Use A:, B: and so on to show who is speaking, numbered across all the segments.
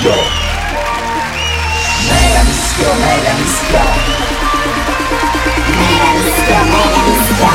A: mischio. Mega mischio, mega mischio. Mega mischio, mega mischio.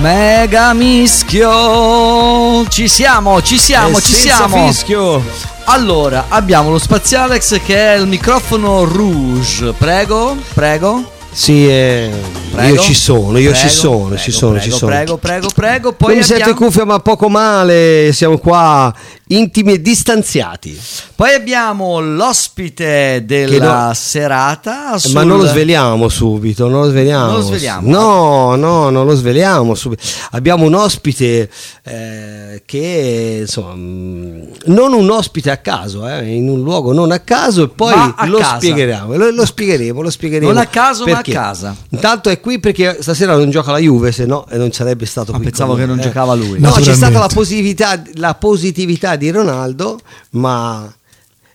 B: Mega mischio! Ci siamo, ci siamo,
C: E
B: ci
C: senza
B: siamo!
C: fischio.
B: Allora, abbiamo lo Spazialex che è il microfono rouge. Prego, prego.
C: Sì, eh,
B: Prego.
C: io ci sono, io ci
B: Prego,
C: sono,
B: prego,
C: ci sono,
B: prego,
C: ci sono.
B: Prego, prego, prego.
C: Poi
B: Poi
C: mi sento in
B: abbiamo,
C: cuffia ma poco male, siamo qua intimi e distanziati.
B: poi abbiamo l'ospite della
C: no-
B: serata.
C: Ma
B: sul-
C: non lo sveliamo subito, non lo sveliamo.
B: Non lo sveliamo.
C: No, no, non lo sveliamo subito. Abbiamo un ospite eh, che, insomma, mm, non un ospite a caso, eh, in un luogo non a caso e poi
B: Ma
C: lo
B: casa.
C: spiegheremo, lo, lo spiegheremo, lo spiegheremo.
B: Non a caso, ma a
C: Perché?
B: casa.
C: Intanto è qui perché stasera non gioca la Juve, se no eh, non sarebbe stato
B: Ma
C: qui.
B: pensavo che non
C: eh.
B: giocava lui.
C: No, c'è stata la positività, la positività di Ronaldo, ma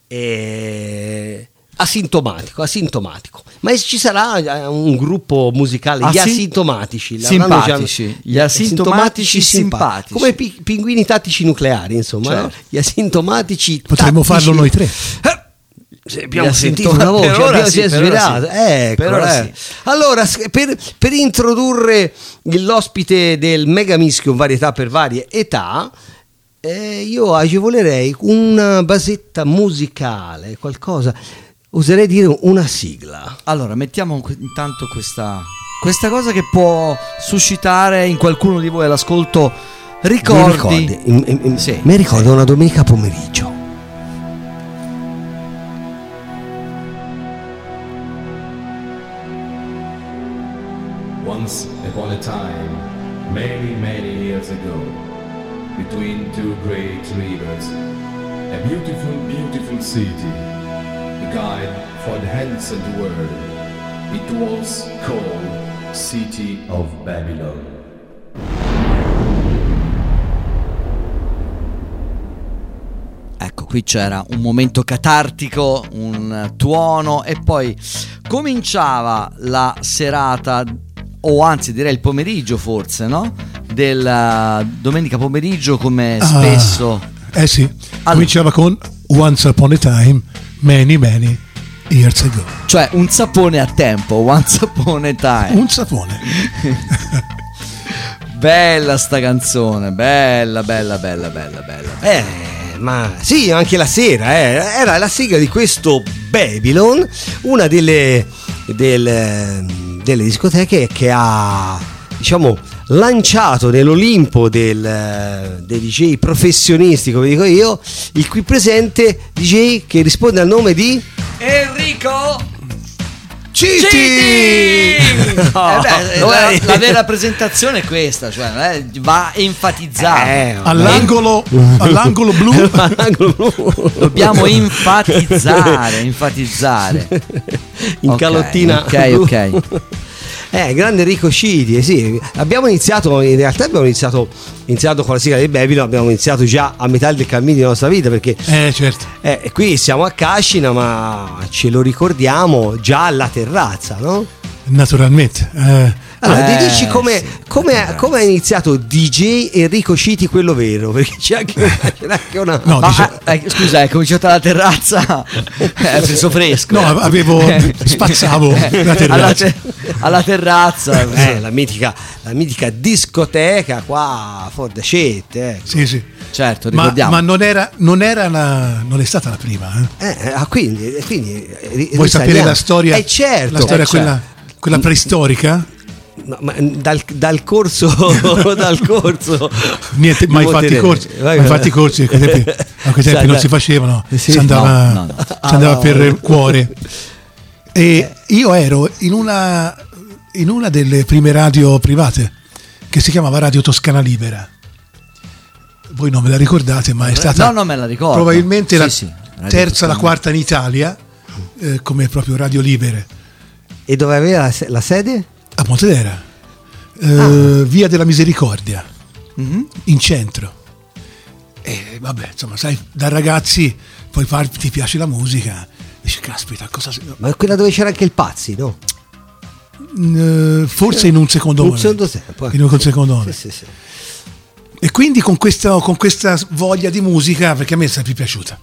C: eh, asintomatico, asintomatico. Ma ci sarà eh, un gruppo musicale, gli
B: Asin-
C: asintomatici, l'avranno
B: Ah, Simpatici.
C: già-
B: Gli asintomatici simpatici.
C: come pi- pinguini tattici nucleari, insomma,
B: Certo.
C: no? gli asintomatici.
D: Potremmo
C: tattici.
D: farlo noi tre.
C: Eh, abbiamo sentito una voce,
B: ora
C: abbiamo
B: sì,
C: si è svelato.
B: sì.
C: Ecco,
B: Per ora
C: eh. Allora, s- per, per introdurre l'ospite del Mega Mischio varietà per varie età, eh, io agevolerei una basetta musicale, qualcosa, oserei dire una sigla.
B: Allora, mettiamo intanto questa, questa cosa che può suscitare in qualcuno di voi all'ascolto
C: Mi
B: ricordi.
C: ricordi? In- in-
B: Sì,
C: mi ricordo una domenica pomeriggio.
E: Once upon a time, many, many years ago, between two great rivers, a beautiful, beautiful city, a guide for the handsome world. It was called City of Babylon.
B: Ecco, qui c'era un momento catartico, un tuono e poi cominciava la serata, o anzi direi il pomeriggio forse, no? Del eh, domenica pomeriggio come
D: Ah,
B: spesso.
D: Eh sì,
B: Allora.
D: cominciava con Once Upon a Time, Many, Many Years Ago.
B: Cioè un sapone a tempo, once upon a time.
D: Un sapone.
B: Bella sta canzone, bella, bella, bella, bella, bella.
C: Eh, ma sì, anche la sera, eh, era la sigla di questo Babylon, una delle, delle, delle discoteche che ha, diciamo, lanciato nell'Olimpo del, dei DJ professionisti, come dico io, il qui presente DJ che risponde al nome di...
B: Enrico
D: Citi!
B: Citi!
C: No,
B: Eh beh, la, la vera presentazione è questa, cioè è- va enfatizzato.
C: Eh,
D: All'angolo, all'angolo blu.
C: Angolo blu.
B: Dobbiamo enfatizzare, enfatizzare.
C: in
B: Ok,
C: calottina.
B: ok, ok.
C: Eh, grande Enrico Citi, eh, sì. Abbiamo iniziato, in realtà abbiamo iniziato, iniziato con la sigla di Babylon, abbiamo iniziato già a metà del cammino della nostra vita perché
D: Eh certo.
C: eh, qui siamo a Cascina ma ce lo ricordiamo già alla terrazza, no?
D: Naturalmente. eh.
C: Allora,
B: Eh,
C: dici come,
B: sì,
C: come,
B: terrazza.
C: come è iniziato DJ Enrico Citi quello vero? Perché c'è anche una... c'è anche una-
D: No,
B: Ma,
D: dice-
B: eh, scusa, è cominciato alla terrazza, è preso fresco.
D: No, avevo- spazzavo la terrazza.
B: Alla, te- alla terrazza.
C: Eh, la, mitica, la mitica discoteca qua a Fordacette. Ecco.
D: Sì, sì.
B: Certo,
D: Ma,
B: ricordiamo.
D: ma non, era, non, era la, non è stata la prima. eh.
C: Eh, ah, quindi, quindi
D: Vuoi sapere la storia?
C: Eh certo.
D: La storia
C: Eh,
D: quella, quella preistorica?
C: Ma, ma dal, dal corso dal corso
D: Niente, mai fatti i corsi. Mai fatti i corsi, a quei tempi, non si facevano,
C: Sì.
D: si andava,
B: No, no, no.
D: si andava
C: Ah, no.
D: per cuore. E io ero in una, in una delle prime radio private che si chiamava Radio Toscana Libera. Voi non ve la ricordate, ma è stata
B: No, non me la ricordo.
D: probabilmente
B: Sì,
D: la
B: sì,
D: terza, la quarta in Italia eh, come proprio Radio Libere
C: e dove aveva la, la sede?
D: a Montedera, eh,
B: Ah.
D: via della Misericordia,
B: Mhm.
D: in centro. E vabbè, insomma, sai, da ragazzi poi par- ti piace la musica, dici, caspita, cosa...
C: Ma è quella dove c'era anche il Pazzi, no?
D: Mm, eh, forse in un secondo
C: Un
D: momento.
C: secondo tempo.
D: In un secondo
C: Sì, sì, sì.
D: E quindi con questa, con questa voglia di musica, perché a me è sempre piaciuta.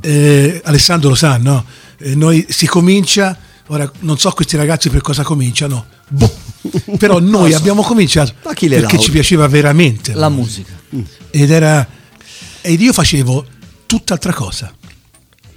D: Eh, Alessandro lo sa, no? Eh, noi si comincia, ora non so questi ragazzi per cosa cominciano, boh. però noi abbiamo cominciato perché
C: lauda?
D: ci piaceva veramente
B: La musica.
D: ed era ed io facevo tutt'altra cosa.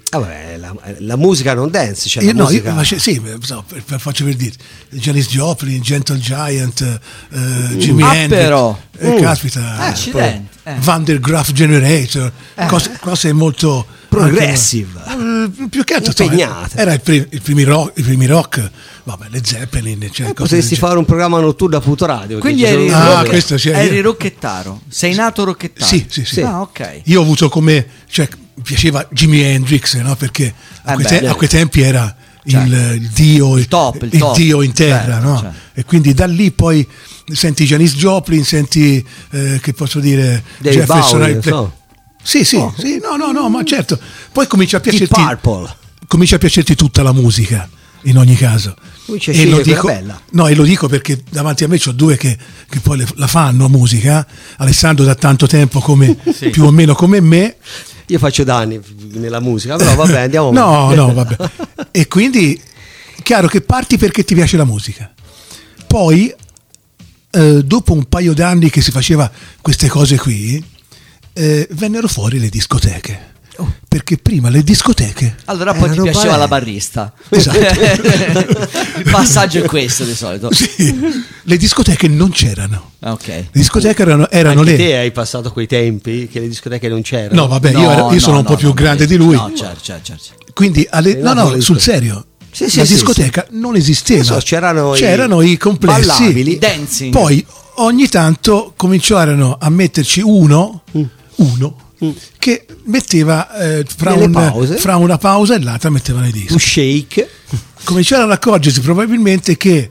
C: Vabbè, la, la musica non dance, cioè
D: Io,
C: la
D: no,
C: musica...
D: io face- sì, so, per- per- faccio per dire Janis Joplin, Gentle Giant, eh, Jimi
B: Ah,
D: Hendrix,
B: però.
D: eh,
C: Mm.
D: caspita,
B: Ah, accidenti, eh.
D: Van der Graaf Generator, cose, cose molto
C: Progressive.
D: anche, eh, più che altro
C: Impegnate.
D: era il primi, i primi rock, i primi rock, vabbè, le Zeppelin, cioè,
C: Eh, Potresti fare un programma notturno a Futoradio.
B: Quindi eri,
D: Ah,
B: rock-
D: questo sì,
B: eri
D: io-
B: rocchettaro. Sei nato rocchettaro.
D: Sì, sì, sì.
B: Ah, ok.
D: Io ho avuto come, cioè, piaceva Jimi Hendrix, no? perché a,
B: Eh
D: quei
B: beh,
D: te- a quei tempi era
B: Certo.
D: il, il dio,
B: Il top, il top.
D: dio in terra,
B: Certo,
D: no?
B: certo.
D: e quindi da lì poi senti Janis Joplin, senti, eh, che posso dire,
C: David
D: Jefferson
C: Bowie,
D: Sì, sì, sì, no, no, no, ma certo. Poi comincia a piacerti, comincia a piacerti tutta la musica, in ogni caso.
C: Scegliere quella bella.
D: no, e lo dico perché davanti a me ho due che, che poi le- la fanno musica. Alessandro da tanto tempo come
B: Sì.
D: più o meno come me.
C: Io faccio danni nella musica, però vabbè, andiamo
D: No, no, vabbè. E quindi, chiaro che parti perché ti piace la musica. Poi, eh, dopo un paio d'anni che si faceva queste cose qui, eh, vennero fuori le discoteche.
C: Oh.
D: Perché prima le discoteche
B: Allora poi ti piaceva
C: pare-
B: la barista.
D: Esatto.
B: Il passaggio è questo di solito.
D: Sì, le discoteche non c'erano.
B: Ah, Ok.
D: Le discoteche erano, erano
C: Anche
D: le.
C: te hai passato quei tempi che le discoteche non c'erano.
D: No, vabbè, io,
B: No,
D: ero- io
B: no,
D: sono un
B: no,
D: po' più
B: no,
D: grande
B: no,
D: di lui.
B: No, certo, certo, certo.
D: Quindi, alle- no, no, sul serio.
C: Sì, sì,
D: la
C: sì,
D: discoteca non esisteva.
C: So, c'erano i-
D: C'erano i complessi.
C: ballabili.
B: Dancing.
D: Poi ogni tanto cominciarono a metterci uno, uno che metteva eh, fra, un- fra una pausa e l'altra mettevano i dischi.
C: Un shake.
D: Cominciarono ad accorgersi probabilmente che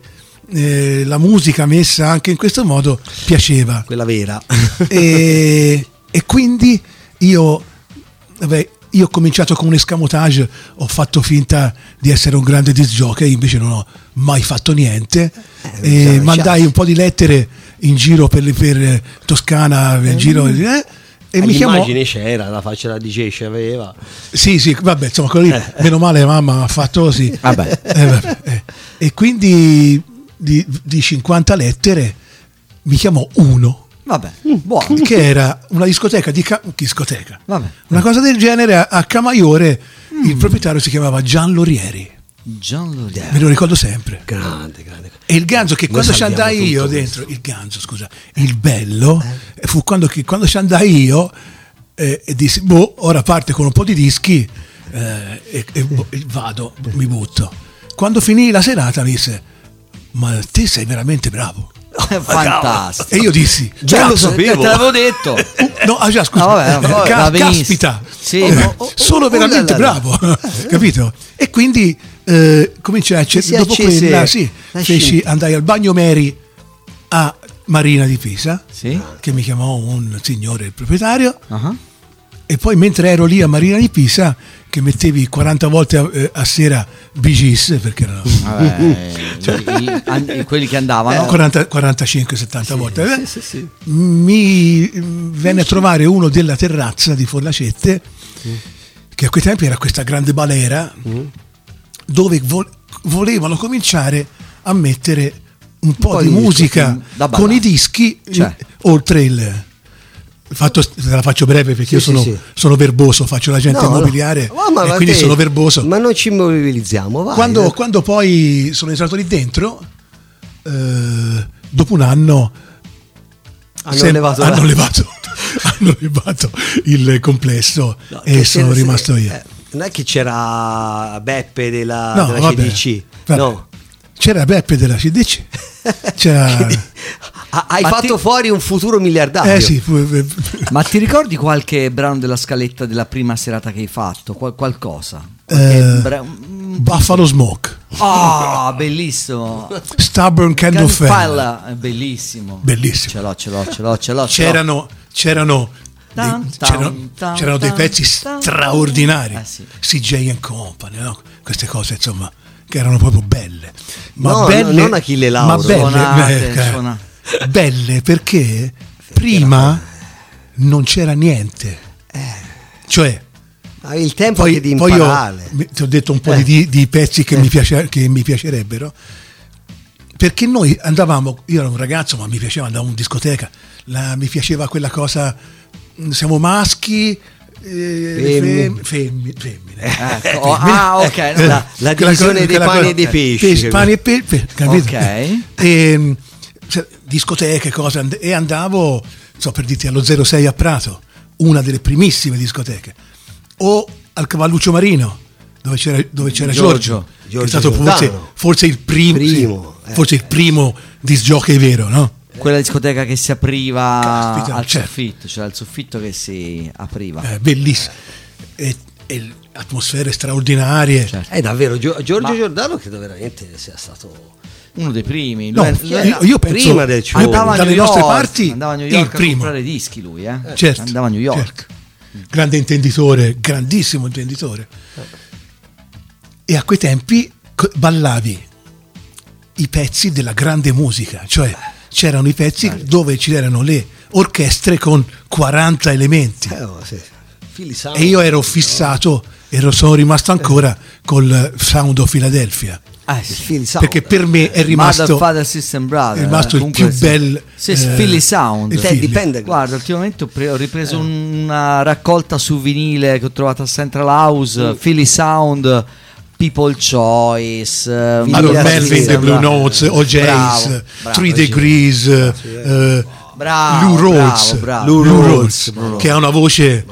D: eh, la musica messa anche in questo modo piaceva.
C: Quella vera.
D: e, e quindi io, vabbè, io ho cominciato con un escamotage, ho fatto finta di essere un grande disc jockey, invece non ho mai fatto niente.
C: Eh,
D: mandai un po' di lettere in giro per, le- per eh, Toscana, in giro, eh, e mi chiamò.
C: L'immagine c'era, la faccia da DJ c'aveva.
D: Sì, sì, vabbè, insomma, quello lì, meno male mamma ha fatto così.
B: Vabbè.
D: Eh, vabbè, eh. E quindi di, di 50 lettere mi chiamò uno
B: Vabbè, buono.
D: che era una discoteca di Ca- discoteca.
B: Vabbè.
D: Una cosa del genere a, a Camaiore
C: Mm.
D: il proprietario si chiamava Gian Lorieri,
B: Lorenzo.
D: me lo ricordo sempre.
C: Grande, grande.
D: E il ganzo che
C: Noi
D: quando ci andai io dentro, il ganzo scusa, il bello fu quando, che, quando ci andai io eh, e dissi, boh, ora parte con un po' di dischi eh, e, e boh, vado, mi butto. Quando finì la serata mi disse, ma te sei veramente bravo.
B: Fantastico.
D: E io dissi,
C: Già lo
D: "Cazzo,
C: sapevo."
B: Te l'avevo detto.
D: No, ah, già, scusa.
B: No, vabbè, vabbè,
D: Ca- caspita,
B: Sì,
D: Oh,
B: oh,
D: sono
B: oh,
D: veramente
B: oh
D: bravo, capito? E quindi eh, cominciai a
C: Ti si
D: dopo
C: accese
D: quella, sì,
C: la
D: feci, andai al bagno Mary a Marina di Pisa,
B: Sì.
D: che mi chiamò un signore, il proprietario,
B: Ah.
D: e poi mentre ero lì a Marina di Pisa, che mettevi 40 volte a, eh, a sera BGs, perché erano
B: Vabbè, i- i- quelli che andavano.
D: 40 45-70 volte, eh,
C: Sì, sì, sì.
D: mi mm, venne a trovare uno della terrazza di Forlacette, che a quei tempi era questa grande balera, dove vo- volevano cominciare a mettere un po',
B: po'
D: di,
B: di
D: musica con i dischi,
B: Cioè.
D: eh, oltre il... Fatto, te la faccio breve perché io
C: Sì,
D: sono,
C: sì, sì.
D: sono verboso, faccio l'agente
C: No, no.
D: immobiliare
C: Ma- ma-
D: e
C: ma
D: quindi
C: te-
D: sono verboso.
C: Ma non ci mobilizziamo, vai.
D: Quando,
C: dai.
D: quando poi sono entrato lì dentro, eh, dopo un anno
C: hanno
D: sem-
C: levato
D: hanno levato- hanno levato il complesso
C: No,
D: e sono rimasto io.
C: eh, non è che c'era Beppe della,
D: No,
C: della
D: vabbè,
C: CDC.
D: vabbè.
C: No.
D: C'era Beppe della CDC, c'era...
C: Ha- hai
B: Ma
C: fatto
B: ti-
C: fuori un futuro miliardario.
D: Eh sì, fu-
B: Ma ti ricordi qualche brano della scaletta della prima serata che hai fatto? Qual- qualcosa? Qualche
D: Eh,
B: bra-
D: Buffalo Smoke,
B: Ah, bellissimo.
D: Stubborn Candle. Fire,
B: è bellissimo.
D: Bellissimo.
B: Ce l'ho, ce l'ho, ce l'ho, ce l'ho. ce l'ho.
D: C'erano, c'erano, dei, c'erano, c'erano dei pezzi straordinari,
B: Eh sì.
D: CJ and Company, no? queste cose insomma che erano proprio belle. Ma
C: No,
D: belle
C: no, non Achille Lauro.
D: ma belle,
B: Suonate,
D: eh,
B: suonate.
D: belle perché prima non c'era niente. Cioè,
C: Avevi il tempo
D: poi,
C: di
D: poi io
C: imparare.
D: ti ho detto un po'
C: Eh.
D: di, di- pezzi che, mi piace- che mi piacerebbero. Perché noi andavamo, io ero un ragazzo, ma mi piaceva andare in discoteca, la- mi piaceva quella cosa, siamo maschi, eh,
C: Femmine.
D: fem- femmi- femmine.
B: Ecco, oh, ah, ok. no,
C: La- la divisione dei pani e dei pesci.
D: Pesci, pani e pe- pe- capito?
B: Ok.
D: E, cioè, discoteche, cose, e andavo, so per dirti, allo 06 a Prato, una delle primissime discoteche, o al Cavalluccio Marino, dove c'era, dove c'era
B: Giorgio.
D: Giorgio, che è stato forse, forse il primo,
C: Primo,
D: sì,
C: eh.
D: forse il primo disc jockey vero, no?
B: Quella discoteca che si apriva
D: Caspita,
B: al
D: certo.
B: soffitto, c'era il soffitto che si apriva.
D: Eh, bellissimo. E, e atmosfere straordinarie.
B: Certo.
C: È davvero Gio- Giorgio
B: Ma-
C: Giordano credo veramente sia stato
B: Uno dei primi.
D: No,
B: Lui-
D: io,
B: era-
D: io penso
C: prima del show.
B: andava
D: dalle
B: New
D: nostre
B: York,
D: parti
B: andava a New
D: il
B: York a
D: primo.
B: comprare dischi lui, eh.
D: Certo,
B: Andava a New York.
D: certo. Grande intenditore, grandissimo intenditore. E a quei tempi ballavi i pezzi della grande musica, cioè c'erano i pezzi
B: Certo.
D: dove c'erano le orchestre con 40 elementi.
C: eh, oh, sì. Sound.
D: E io ero fissato, ero, sono rimasto ancora col Sound of Philadelphia.
B: Ah, sì.
C: Philly Sound.
D: Perché per me è rimasto,
B: Father, and Brother.
D: è rimasto
B: eh,
D: il più
B: sì.
D: bel
B: Sì, sì,
D: eh,
B: Philly Sound.
D: film.
C: Pendergrass.
B: Guarda, ultimamente ho, pre- ho ripreso una raccolta su vinile che ho trovato a Central House, Philly Sound, People Choice, eh,
C: Allora,
D: Melvin, The Blue. Notes, OJ's,
B: Bravo, bravo.
D: Three Degrees, eh,
B: Bravo,
D: Lou
B: bravo, bravo.
D: Lou Rawls, che ha una voce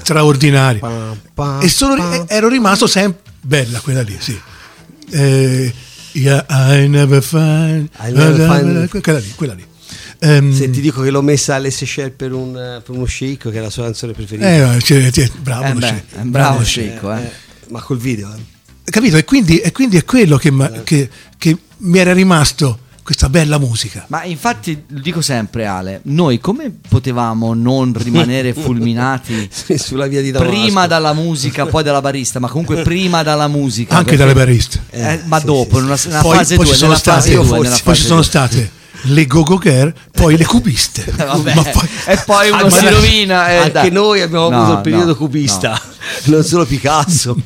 D: straordinaria.
C: Pam, pam,
D: E sono,
C: pam.
D: ero rimasto sempre bella quella lì, sì. Eh, yeah, I never find,
C: I never find-
D: quella lì, quella lì. Ehm,
C: Se ti dico che l'ho messa alle Seychelles per, un, eh, per uno sceicco, che è la sua canzone preferita.
D: eh, cioè, cioè, bravo,
B: Eh beh, è bravo
D: Eh,
B: eh.
C: Eh, ma col video. eh.
D: Capito? E quindi, e quindi è quello che, ma- che- che mi era rimasto questa bella musica.
B: Ma infatti lo dico sempre Ale, noi come potevamo non rimanere fulminati
C: Sì, Sulla via di Damasco.
B: prima dalla musica, poi dalla barista, ma comunque prima dalla musica.
D: Anche
B: perché-
D: dalle bariste.
B: Eh,
C: Eh,
B: ma
C: sì,
B: dopo,
C: sì,
B: nella,
C: sì.
B: nella
D: poi,
B: fase
D: poi
B: 2,
D: ci sono
B: nella fase
D: state,
B: due,
D: poi
B: nella
D: ci
B: fase
D: sono
B: due.
D: state le go-go girl, poi le cubiste.
B: Vabbè,
D: Ma poi-
B: e poi uno
C: Anche-
B: si rovina. eh,
C: Anche
B: dai.
C: noi abbiamo
B: No,
C: avuto il periodo
B: no,
C: cubista, non solo Picasso.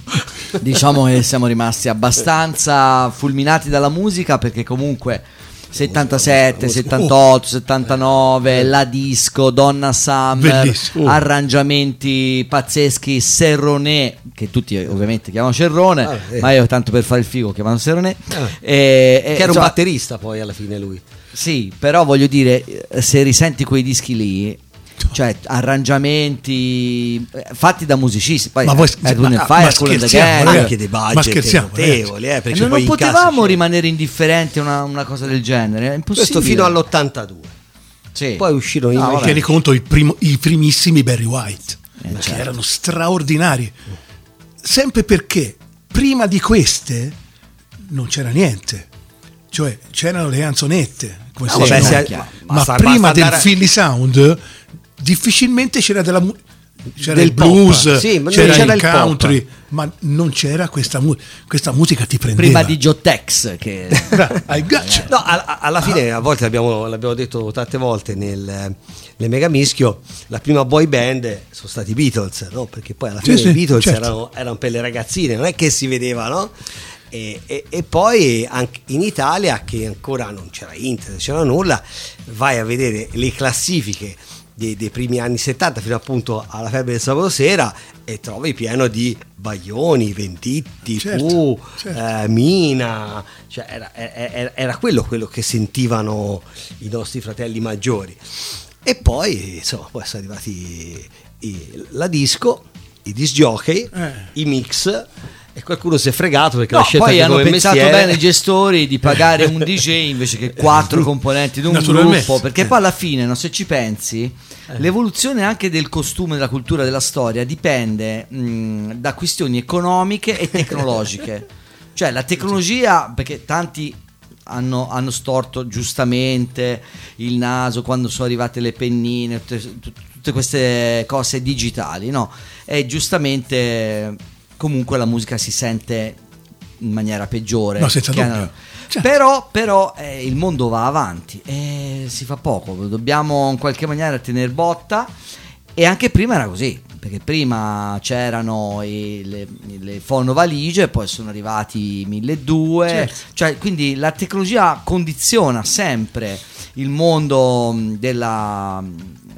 B: Diciamo che siamo rimasti abbastanza fulminati dalla musica perché comunque 77, 78, 79, la disco, Donna Summer,
D: Bellissimo.
B: arrangiamenti pazzeschi, Serronè, che tutti ovviamente chiamano Cerrone,
C: Ah, eh.
B: ma io tanto per fare il figo chiamano Serronè.
C: Ah.
B: E- e,
C: che era un
B: insomma,
C: batterista poi alla fine lui.
B: Sì, però voglio dire, eh, se risenti quei dischi lì, cioè arrangiamenti eh, fatti da musicisti, poi
D: Ma voi-
B: Edwin
D: ma-
B: and Fire,
D: ma scherziamo, ragazzi.
C: anche dei
D: Ma
C: budget
D: scherziamo,
C: notevoli, eh, perché
B: E non, non potevamo
C: c'è.
B: rimanere indifferenti a una, una cosa del genere, è impossibile.
C: Questo fino all'82.
B: Sì.
C: Poi uscirono
B: No, vabbè.
D: Tieni conto i, primo- i primissimi Barry White,
B: Eh,
D: che
B: certo.
D: erano straordinari. Sempre perché prima di queste non c'era niente. Cioè c'erano le canzonette, come
C: Ah,
D: si
C: vabbè,
D: dice,
C: se-
D: no?
C: ma-
D: ma
C: basta-
D: prima
C: basta
D: del
C: andare-
D: Philly Sound difficilmente c'era della mu- c'era
C: Del
D: il blues,
C: pop. Sì, ma
D: c'era,
C: non c'era
D: il
C: il pop.
D: country, ma non c'era questa, mu- questa musica ti prendeva.
B: Prima di Jotex che.
C: No, a- a- alla fine, a volte abbiamo- l'abbiamo detto tante volte nel, nel Mega Mischio, la prima boy band sono stati i Beatles, no? Perché poi alla fine
D: sì,
C: i Beatles
D: certo.
C: erano, erano per le ragazzine, non è che si vedeva, no? E, e- e poi anche in Italia, che ancora non c'era internet, non c'era nulla, vai a vedere le classifiche dei, dei primi anni 70 fino appunto alla febbre del sabato sera e trovi pieno di Baglioni, Ventitti,
D: Certo,
C: Fu,
D: certo.
C: eh, Mina, cioè era, era- era quello, quello che sentivano i nostri fratelli maggiori. E poi, insomma, poi sono arrivati i- la disco, i disc jockey,
D: Eh.
C: i mix e qualcuno si è fregato perché
B: No,
C: l'ha scelta
B: poi hanno pensato
C: mestiere.
B: bene i gestori di pagare un DJ invece che quattro componenti di un gruppo, perché poi alla fine, no, se ci pensi, l'evoluzione anche del costume, della cultura, della storia dipende mh, da questioni economiche e tecnologiche. cioè la tecnologia, perché tanti hanno, hanno storto giustamente il naso quando sono arrivate le pennine, tutte, tutte queste cose digitali, no? E giustamente comunque la musica si sente in maniera peggiore.
D: No, senza dubbio. Certo.
B: Però, però eh, il mondo va avanti e si fa poco, dobbiamo in qualche maniera tenere botta e anche prima era così, perché prima c'erano i- le, le fonovaligie, poi sono arrivati i 1200,
D: Certo.
B: cioè, quindi la tecnologia condiziona sempre il mondo mh, della-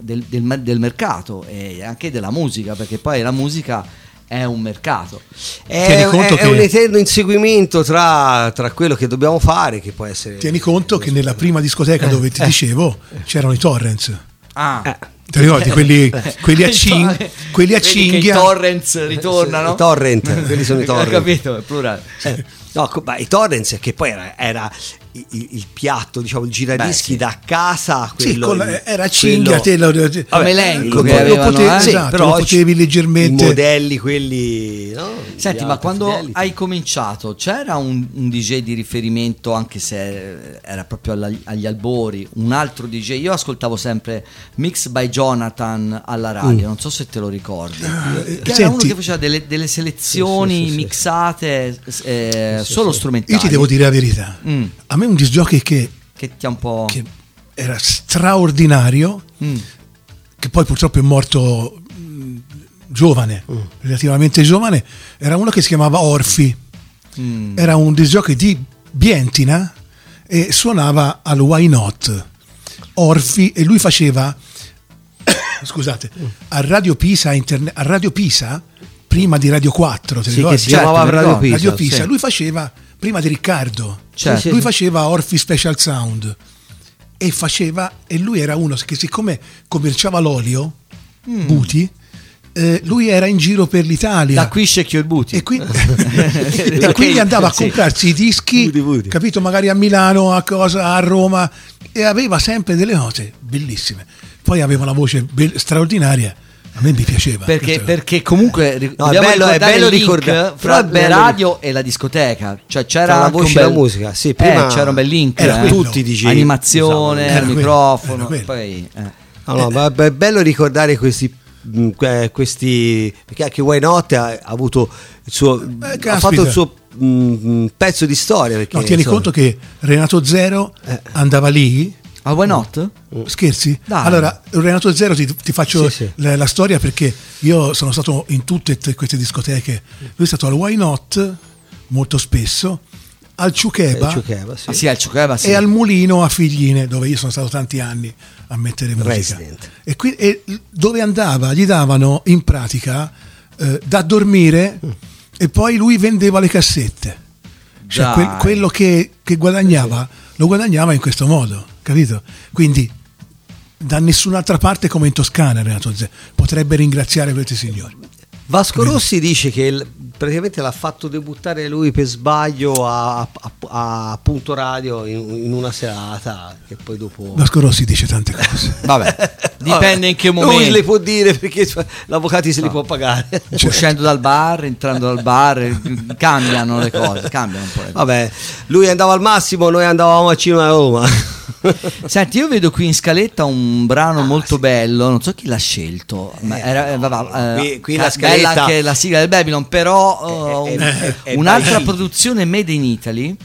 B: del, del mer- del mercato e anche della musica, perché poi la musica è un mercato.
C: È, è- è un eterno inseguimento tra, tra quello che dobbiamo fare, che può essere.
D: Tieni conto che nella prima discoteca dove ti dicevo c'erano i torrents.
B: Ah.
C: Eh.
D: Ti ricordi quelli, quelli a, cin- quelli a
B: che I
D: cinghia?
B: torrents ritornano.
C: I torrent, quelli sono i torrent.
B: Ho capito, è plurale.
C: Eh, no, ma i torrents che poi era, era il, il- piatto, diciamo, il giradischi
B: Beh, sì.
C: da casa.
D: Sì,
C: Quello,
D: con-
C: il-
D: era cinghia,
C: quello-
D: te lo,
C: Vabbè,
B: elenco che avevano,
D: potevi-
B: eh?
D: esatto,
C: però
D: potevi
C: i
D: leggermente-
C: modelli quelli no?
B: Senti, ma quando
C: satelliti.
B: hai cominciato c'era un, un DJ di riferimento, anche se era proprio alla- agli albori, un altro DJ? Io ascoltavo sempre Mix by Jonathan alla radio, non so se te lo ricordi.
D: eh,
B: che era uno
D: senti-
B: che faceva delle, delle selezioni
C: Sì, sì, sì, sì.
B: mixate eh, solo strumentali.
D: Io ti devo dire la verità.
B: Mm.
D: A me un disjockey che,
B: Che ti ha un po'.
D: che era straordinario,
B: Mm.
D: che poi purtroppo è morto mh, giovane,
B: Mm.
D: relativamente giovane, era uno che si chiamava Orfi.
B: Mm.
D: Era un disjockey di Bientina e suonava al Why Not. Orfi e lui faceva scusate, a Radio Pisa, interne- a Radio Pisa prima di Radio 4, te
C: Sì,
D: ricordi?
C: che si chiamava
B: Certo,
C: Radio. Pisa.
D: Radio Pisa,
B: sì.
D: lui faceva prima di Riccardo.
C: Sì,
D: lui
C: sì.
D: faceva Orfi Special Sound e faceva e lui era uno che siccome commerciava l'olio,
B: Mm.
D: Buti, eh, lui era in giro per l'Italia.
B: Da qui scecchio il buti.
D: E quindi, e quindi andava a
B: Sì.
D: comprarsi i dischi,
C: Buti, buti.
D: capito, magari a Milano, a, cosa, a Roma, e aveva sempre delle note bellissime. Poi aveva una voce be- straordinaria, a me mi piaceva.
B: Perché, perché comunque
C: No, è bello- è
B: ricordare
C: bello ricordare-
B: fra
C: bello
B: radio e la discoteca. Cioè c'era
C: la voce e
B: bel-
C: la musica, sì, prima
B: eh, c'era un bel link.
D: era
B: eh.
C: tutti DJ
B: Animazione,
D: Era quello,
B: microfono.
D: quello.
B: Poi, eh.
C: No, no, ma è bello ricordare questi. eh, questi perché anche Why Not ha, ha avuto il suo ha
D: caspita.
C: fatto il suo mh, pezzo di storia perché,
D: no, tieni
C: insomma,
D: conto che Renato Zero
C: Eh.
D: andava lì.
B: Ah, why not?
D: Scherzi?
B: Dai.
D: Allora, Renato Zero ti, ti faccio
C: Sì, sì.
D: La, la storia perché io sono stato in tutte queste discoteche. Lui è stato al Why Not molto spesso, al Ciucheba
C: Ciucheva, sì.
B: Ah, sì, al Ciucava, sì.
D: e al Mulino a Figline, dove io sono stato tanti anni a mettere musica.
C: Resident.
D: E, qui, e dove andava gli davano in pratica eh, da dormire e poi lui vendeva le cassette. Cioè quel- quello che, che guadagnava lo guadagnava in questo modo, capito? Quindi da nessun'altra parte come in Toscana Renato Zero potrebbe ringraziare questi signori.
C: Vasco Rossi dice che il- praticamente l'ha fatto debuttare lui per sbaglio a, a- a Punto Radio in, in una serata che poi dopo
D: Vasco Rossi dice tante cose.
B: Vabbè, dipende in che
C: Lui
B: momento.
C: le può dire perché cioè, l'avvocato se li può pagare
B: Uscendo dal bar, entrando dal bar, eh, cambiano le cose, cambiano un po' le cose.
C: vabbè lui andava al massimo noi andavamo al cinema a Roma
B: Senti, io vedo qui in scaletta un brano molto bello, non so chi l'ha scelto, ma era, eh, vabbè, eh,
C: qui- qui la scaletta-
B: bella anche la sigla del Babylon, però eh,
C: È- è-
B: un-
C: è- è
B: un'altra produzione made in Italy.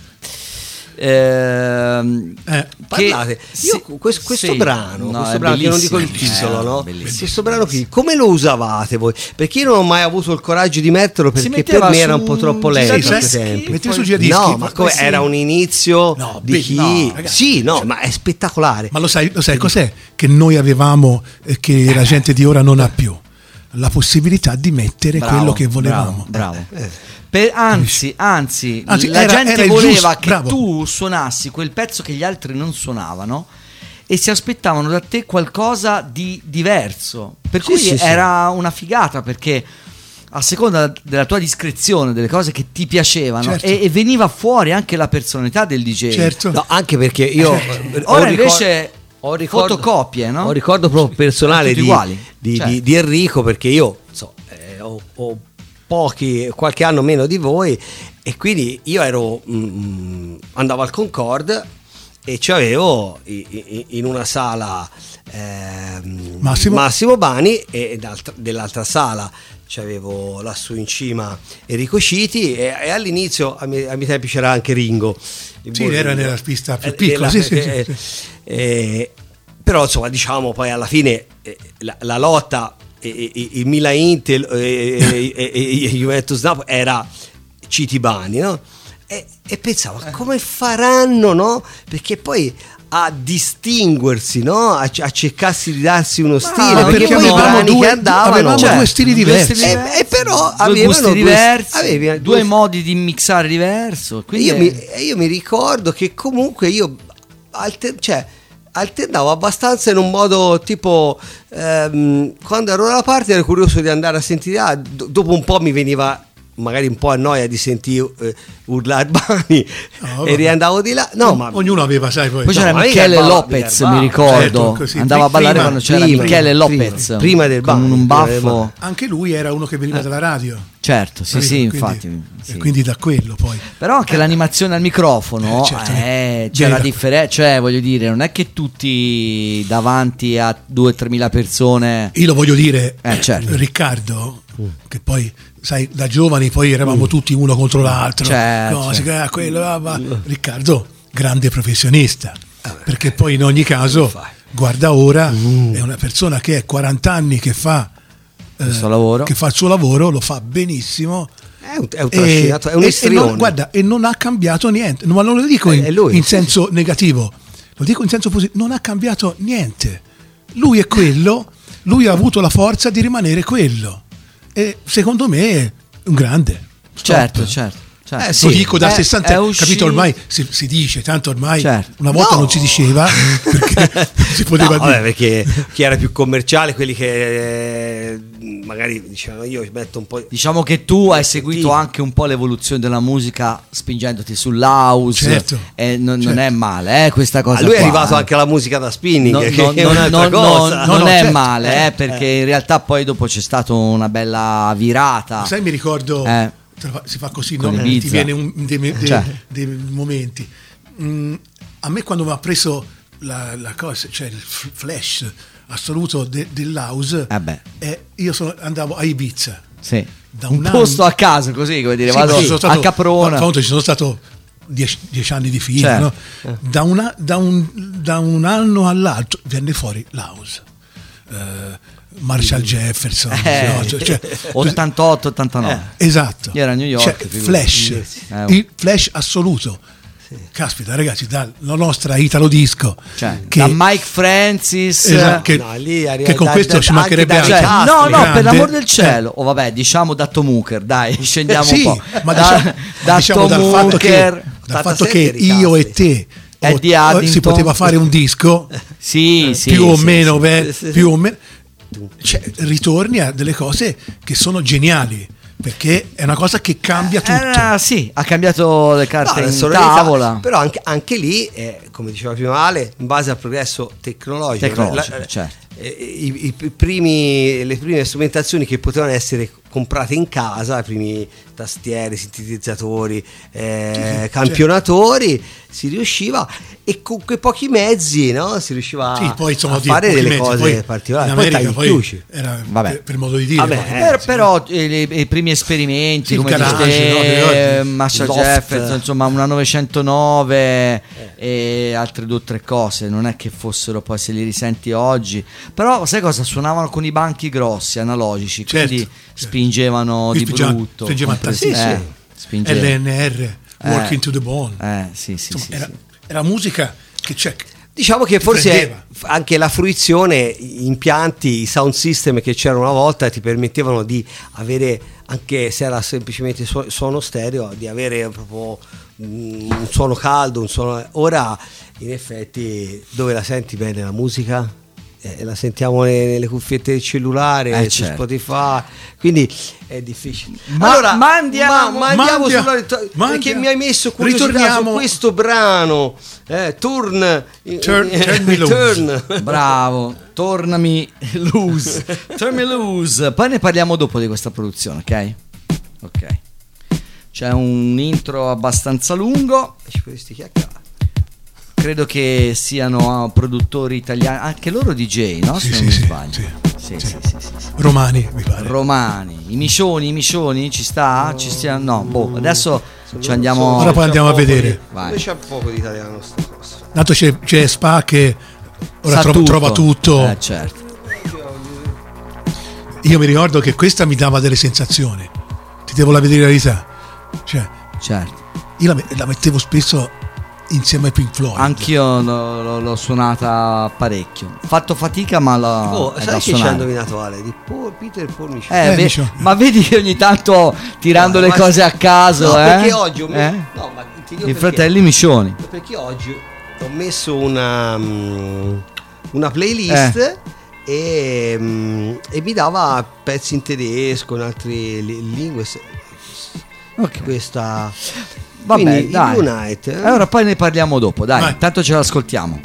B: Ehm,
D: Eh,
C: Parlate,
B: che-
C: io questo, questo
B: sì,
C: brano,
B: no,
C: questo brano che non dico il titolo,
B: eh,
C: no? questo brano qui, come lo usavate voi? Perché io non ho mai avuto il coraggio di metterlo perché per me era
B: su
C: un po' troppo lento tempi.
D: Metteva
B: poi-
D: sul giradischi.
C: No, ma come
D: sì.
C: era un inizio
D: No,
C: di chi?
D: no, ragazzi,
C: sì, no, ma è spettacolare.
D: Ma lo sai, lo sai cos'è che noi avevamo e che la gente di ora non ha più? La possibilità di mettere
B: Bravo,
D: quello che volevamo.
B: Bravo. bravo. Per- anzi, anzi,
D: Anzi,
B: la
D: era-
B: gente
D: era
B: voleva
D: giusto-
B: che
D: bravo.
B: tu suonassi quel pezzo che gli altri non suonavano e si aspettavano da te qualcosa di diverso. Per
C: Sì,
B: cui
C: sì, sì.
B: era una figata perché a seconda della tua discrezione, delle cose che ti piacevano,
D: Certo.
B: e, e veniva fuori anche la personalità del DJ.
D: Certo.
C: No, anche perché io eh, ho
B: Ora
C: ricor-
B: invece
C: ho ricordo-
B: fotocopie, no?
C: Ho ricordo proprio personale
B: Tutti
C: di,
B: uguali.
C: di-
B: Certo.
C: di- di Enrico perché io so, eh, ho, ho pochi, qualche anno meno di voi e quindi io ero, mm, andavo al Concord e c'avevo i- i- in una sala ehm,
D: Massimo.
C: Bani e dell'altra sala c'avevo lassù in cima Enrico Citi e, e all'inizio a miei, miei tempi c'era anche Ringo.
D: Sì, era nella pista più
C: Eh,
D: piccola,
C: nella-
D: sì, sì, sì,
C: eh,
D: sì.
C: eh, però insomma diciamo poi alla fine eh, la, la lotta eh, eh, il Milan Intel e e- e- Juventus Napoli era Citibani no? e, e pensavo
D: Eh.
C: "Ma come faranno no? perché poi a distinguersi no? a, a cercarsi di darsi uno stile perché,
D: perché
C: poi i
D: avevamo
C: brani
D: due-
C: che andavano
D: avevamo
C: cioè,
D: due stili
B: due
D: diversi.
B: stili
C: E- e però
B: due
C: avevano
B: gusti
C: due-
B: diversi,
C: avevi
B: due,
C: due-
B: modi di mixare diverso.
C: Io
B: è-
C: mi, io mi ricordo che comunque io alter- cioè, alternavo abbastanza in un modo tipo ehm, quando ero dalla parte ero curioso di andare a sentire ah, do- dopo un po' mi veniva magari un po' a noia di sentire eh, urlare Bani
D: No,
C: e riandavo di là no ma
D: Ognuno aveva, sai, poi.
B: Poi
C: No,
B: c'era
C: io
B: Michele
C: garbavo,
B: Lopez, mi ricordo.
D: Certo, così,
B: Andava a ballare
D: prima-
B: quando c'era
C: prima,
B: Michele
C: prima,
B: Lopez.
C: prima del
B: con
C: Bani,
B: un
C: prima del
B: baffo.
C: Bani.
D: Anche lui era uno che veniva dalla radio.
B: Certo, sì, sì,
D: Quindi-
B: infatti.
D: E
B: sì.
D: quindi da quello poi.
B: Però anche l'animazione al microfono,
D: Eh, certo.
B: eh, c'era
D: Vera.
B: differenza, cioè voglio dire, non è che tutti davanti a 2-3 mila persone...
D: Io lo voglio dire,
B: Eh, certo.
D: Riccardo, che poi, sai, da giovani poi eravamo tutti uno contro l'altro.
B: Certo,
D: no,
B: certo.
D: si- ah, quello, ah, va. Riccardo, grande professionista, perché poi in ogni caso, guarda ora, è una persona che è 40 anni che fa, eh,
B: Il suo lavoro.
D: che fa il suo lavoro, lo fa benissimo.
C: è un, è un trascinato è un
D: e- e non, guarda, e non ha cambiato niente, ma non lo dico
C: Eh,
D: in,
C: lui.
D: in senso negativo, lo dico in senso positivo, non ha cambiato niente. Lui è quello, lui ha avuto la forza di rimanere quello. E secondo me è un grande. Stop.
B: Certo, certo. Certo.
C: Eh, sì.
D: Lo dico da
B: È-
D: 60
B: è
D: anni,
B: uscito-
D: capito? Ormai si, si dice, tanto ormai
B: Certo.
D: una volta
C: No.
D: non si diceva perché si poteva
C: No,
D: dire.
C: vabbè, perché chi era più commerciale, quelli che eh, magari dicevano io metto un po'.
B: Diciamo che tu hai seguito anche un po' l'evoluzione della musica spingendoti sull'house
D: Certo,
B: e non, non
D: certo.
B: è male eh, questa cosa.
C: A lui è
B: qua,
C: arrivato
B: eh.
C: anche alla musica da spinning,
B: No,
C: che
B: no,
C: è un'altra cosa.
B: no,
D: No,
B: non
D: no,
B: è
D: certo.
B: male, eh,
C: Eh,
B: perché in realtà poi dopo c'è stata una bella virata.
D: Sai, mi ricordo,
B: Eh.
D: Si fa così, no?
B: Ibiza.
D: ti viene un- dei, dei-
B: Cioè.
D: dei momenti. Mm, a me quando mi ha preso la, la cosa, cioè il flash assoluto de- dell'house,
B: Eh
D: eh, io sono- andavo a Ibiza.
B: Sì.
D: Da
B: un
D: un anno-
B: posto a caso così, come dire,
D: Sì,
B: vado
D: sono stato-
B: a Caprona.
D: conto, ci sono stato dieci, dieci anni di fila,
B: Certo.
D: no? da, una- da un, da un anno all'altro venne fuori l'house. Eh, Marshall Jefferson,
B: Eh,
D: no? Cioè- cioè-
B: 88, 89.
D: Esatto.
B: Io ero a New York,
D: Cioè, flash,
B: Eh,
D: il flash assoluto. Caspita, ragazzi, dalla nostra Italo Disco.
B: Cioè,
D: che,
B: da Mike Francis
D: esatto, che,
C: No, lì arriva
D: che con
C: da-
D: questo
C: da-
D: ci
C: anche
D: mancherebbe
C: da-
D: altro.
B: Cioè,
C: Castri,
B: no, no,
D: grande.
B: per l'amor del cielo. O vabbè, diciamo da Tom Hooker, dai, scendiamo
D: Sì,
B: un po'.
D: ma
B: da,
D: diciamo,
B: da
D: diciamo
B: Tom
D: dal fatto che, dal
C: 87
D: fatto che io e te o- o- si poteva fare un disco
B: Sì, sì.
D: più o
B: sì,
D: meno,
B: sì.
D: beh,
C: Sì, sì,
D: più o meno cioè, ritorni a delle cose che sono geniali perché è una cosa che cambia tutto.
B: Eh, sì, ha cambiato le
C: No,
B: carte
C: la
B: in tavola.
C: però anche, anche lì, eh, come diceva prima Ale, in base al progresso tecnologico,
B: Tecnologico,
C: la-
B: certo.
C: Eh, i- i primi- le prime strumentazioni che potevano essere comprate in casa, i primi tastiere, sintetizzatori, eh,
D: sì,
C: campionatori, si riusciva e con quei pochi mezzi no? si riusciva
D: Sì, poi insomma
C: a fare delle
D: mezzi,
C: cose
D: poi
C: particolari.
D: In
C: Poi
D: America poi
C: chiusi.
D: era
B: Vabbè.
D: per, modo di dire.
C: Vabbè, eh,
D: mezzi,
B: però eh, le- i primi esperimenti
D: Sì,
B: come
D: garage,
B: dici te,
D: no,
B: eh,
C: Loft.
B: Jefferson insomma una 909 e altre due o tre cose non è che fossero poi se li risenti oggi però sai cosa suonavano con i banchi grossi analogici
D: Certo,
B: quindi
D: certo.
B: spingevano
D: Qui
B: di
D: spingevano-
B: brutto
D: spingevano tantissimo.
B: eh, spingevano.
D: LNR, Working to the Bone.
B: eh sì sì,
D: Insomma,
B: sì,
D: era,
B: sì.
D: era musica che c'è.
C: Diciamo che forse anche la fruizione, gli impianti, i sound system che c'erano una volta ti permettevano di avere, anche se era semplicemente su- suono stereo, di avere proprio un suono caldo, un suono... Ora in effetti dove la senti bene la musica? Eh, la sentiamo ne- nelle cuffiette del cellulare,
B: Eh,
C: su
B: certo.
C: Spotify, quindi è difficile.
B: Ma- ma andiamo-
C: ma andiamo
D: mandia-
C: sulla perché
D: mandia-
C: mi hai messo curiosità su questo brano, eh, Turn,
D: Turn- Turn Me Loose.
C: Turn.
B: Bravo, tornami loose. Turn me loose. Poi ne parliamo dopo di questa produzione, ok? Ok. C'è un intro abbastanza lungo.
C: Ci potresti chiacchierare.
E: Credo che siano produttori italiani, anche loro DJ, no?
D: Sì,
E: Se
D: sì,
E: non mi
D: sì,
E: sbaglio.
D: sì,
E: Sì,
D: sì.
E: sì, sì, sì, sì.
D: Romani, mi pare.
E: Romani, i miscioni, i miscioni, ci sta? Ci stiamo? No, boh, adesso ci andiamo.
D: Ora poi andiamo a vedere.
E: Vai.
C: C'è poco di italiano sta cosa.
D: Tanto c'è, c'è Spa che ora trova
E: tutto.
D: trova tutto.
E: Eh, certo.
D: Io mi ricordo che questa mi dava delle sensazioni. Ti devo la vedere la verità. Cioè,
E: Certo.
D: io la, la mettevo spesso insieme ai Pink Floyd.
E: Anch'io l'ho, l'ho- l'ho suonata parecchio. Ho fatto fatica, ma la,
C: Oh, sai
E: da
C: che ci ha indovinato Ale? Di Paul, Peter Pornici.
E: Eh,
D: Eh,
E: ve- ma vedi che ogni tanto tirando le cose a caso,
C: no,
E: eh?
C: perché oggi ho
E: Eh?
C: messo, no, ma ti dico
E: I
C: perché.
E: fratelli Miscioni.
C: Perché oggi ho messo una, mm, una playlist e, mm, e mi dava pezzi in tedesco, in altre li- lingue. se-
E: Ok.
C: Questa.
E: Vabbè,
C: Quindi,
E: dai.
C: Unite.
E: E ora poi ne parliamo dopo, dai.
D: Vai.
E: Intanto ce l'ascoltiamo.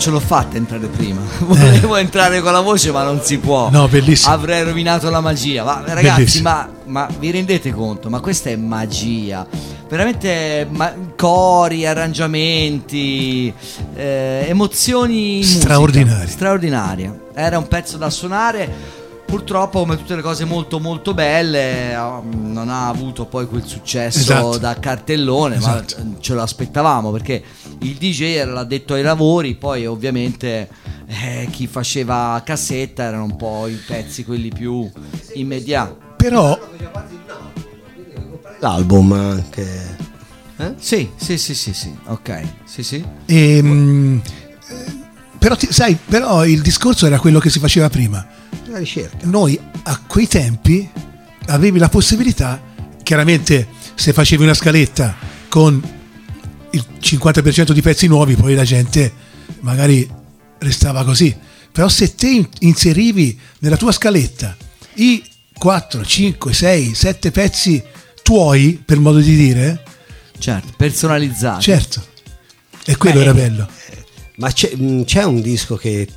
B: Ce l'ho fatta entrare prima. Volevo entrare con la voce, ma non si può.
D: Eh. No, bellissimo.
B: Avrei rovinato la magia. Ma ragazzi, ma, ma vi rendete conto? Ma questa è magia. Veramente ma- cori, arrangiamenti, eh, emozioni.
D: Straordinarie.
B: Straordinarie. Era un pezzo da suonare. Purtroppo, come tutte le cose molto molto belle, non ha avuto poi quel successo
D: Esatto.
B: da cartellone,
D: Esatto.
B: ma ce lo aspettavamo perché il DJ era l'addetto ai lavori, poi ovviamente eh, chi faceva cassetta erano un po' i pezzi quelli più immediati.
D: Però
C: L'album anche.
B: Sì, sì, sì, sì, sì, ok, sì, sì.
D: Ehm, eh, però ti- sai, però il discorso era quello che si faceva prima.
C: La ricerca.
D: Noi a quei tempi avevi la possibilità, chiaramente se facevi una scaletta con il 50% di pezzi nuovi, poi la gente magari restava così. Però se te in- inserivi nella tua scaletta i 4, 5, 6, 7 pezzi tuoi, per modo di dire,
B: Certo, personalizzato.
D: certo. E quello
C: Beh,
D: era bello.
C: Ma c'è, mh, c'è un disco che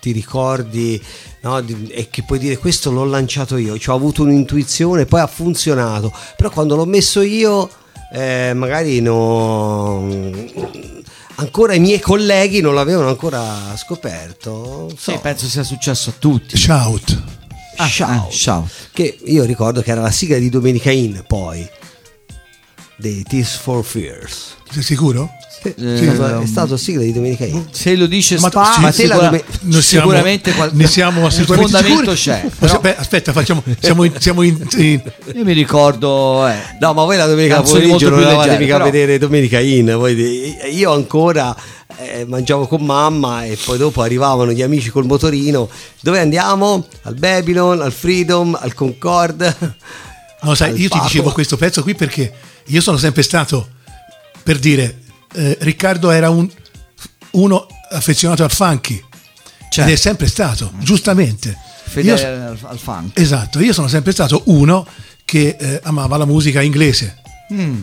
C: ti ricordi no, e che puoi dire questo l'ho lanciato io, ci ho avuto un'intuizione, poi ha funzionato, però quando l'ho messo io eh, magari non... ancora i miei colleghi non l'avevano ancora scoperto. So.
B: Sì, penso sia successo a tutti.
D: Shout.
B: Ah,
C: Shout.
B: eh, shout.
C: Che io ricordo che era la sigla di Domenica In poi dei Tears for Fears.
D: Sei sicuro?
C: Sì,
B: Eh,
C: è stato- è stato sigla di Domenica In.
B: Se lo dice
D: Ma-
B: Spa,
D: sì,
B: ma sicura-
D: siamo-
B: sicuramente qual-
D: ne siamo
B: un
D: assolutamente
B: fondamento
D: sicuri.
B: c'è. Però
D: aspetta, aspetta, facciamo, siamo in, siamo in- in-
B: io mi ricordo, eh,
C: No, ma voi la domenica pomeriggio non
B: leggere,
C: mica a vedere Domenica In. voi io ancora eh, mangiavo con mamma e poi dopo arrivavano gli amici col motorino. Dove andiamo? Al Babylon, al Freedom, al Concord.
D: No, sai,
C: al
D: io ti
C: Paco.
D: dicevo questo pezzo qui perché io sono sempre stato, per dire, eh, Riccardo era un, uno affezionato al funky.
B: Certo.
D: Ed è sempre stato, giustamente.
B: fedele
D: Io-
B: al, al funk.
D: esatto, io sono sempre stato uno che eh, amava la musica inglese,
B: Mm.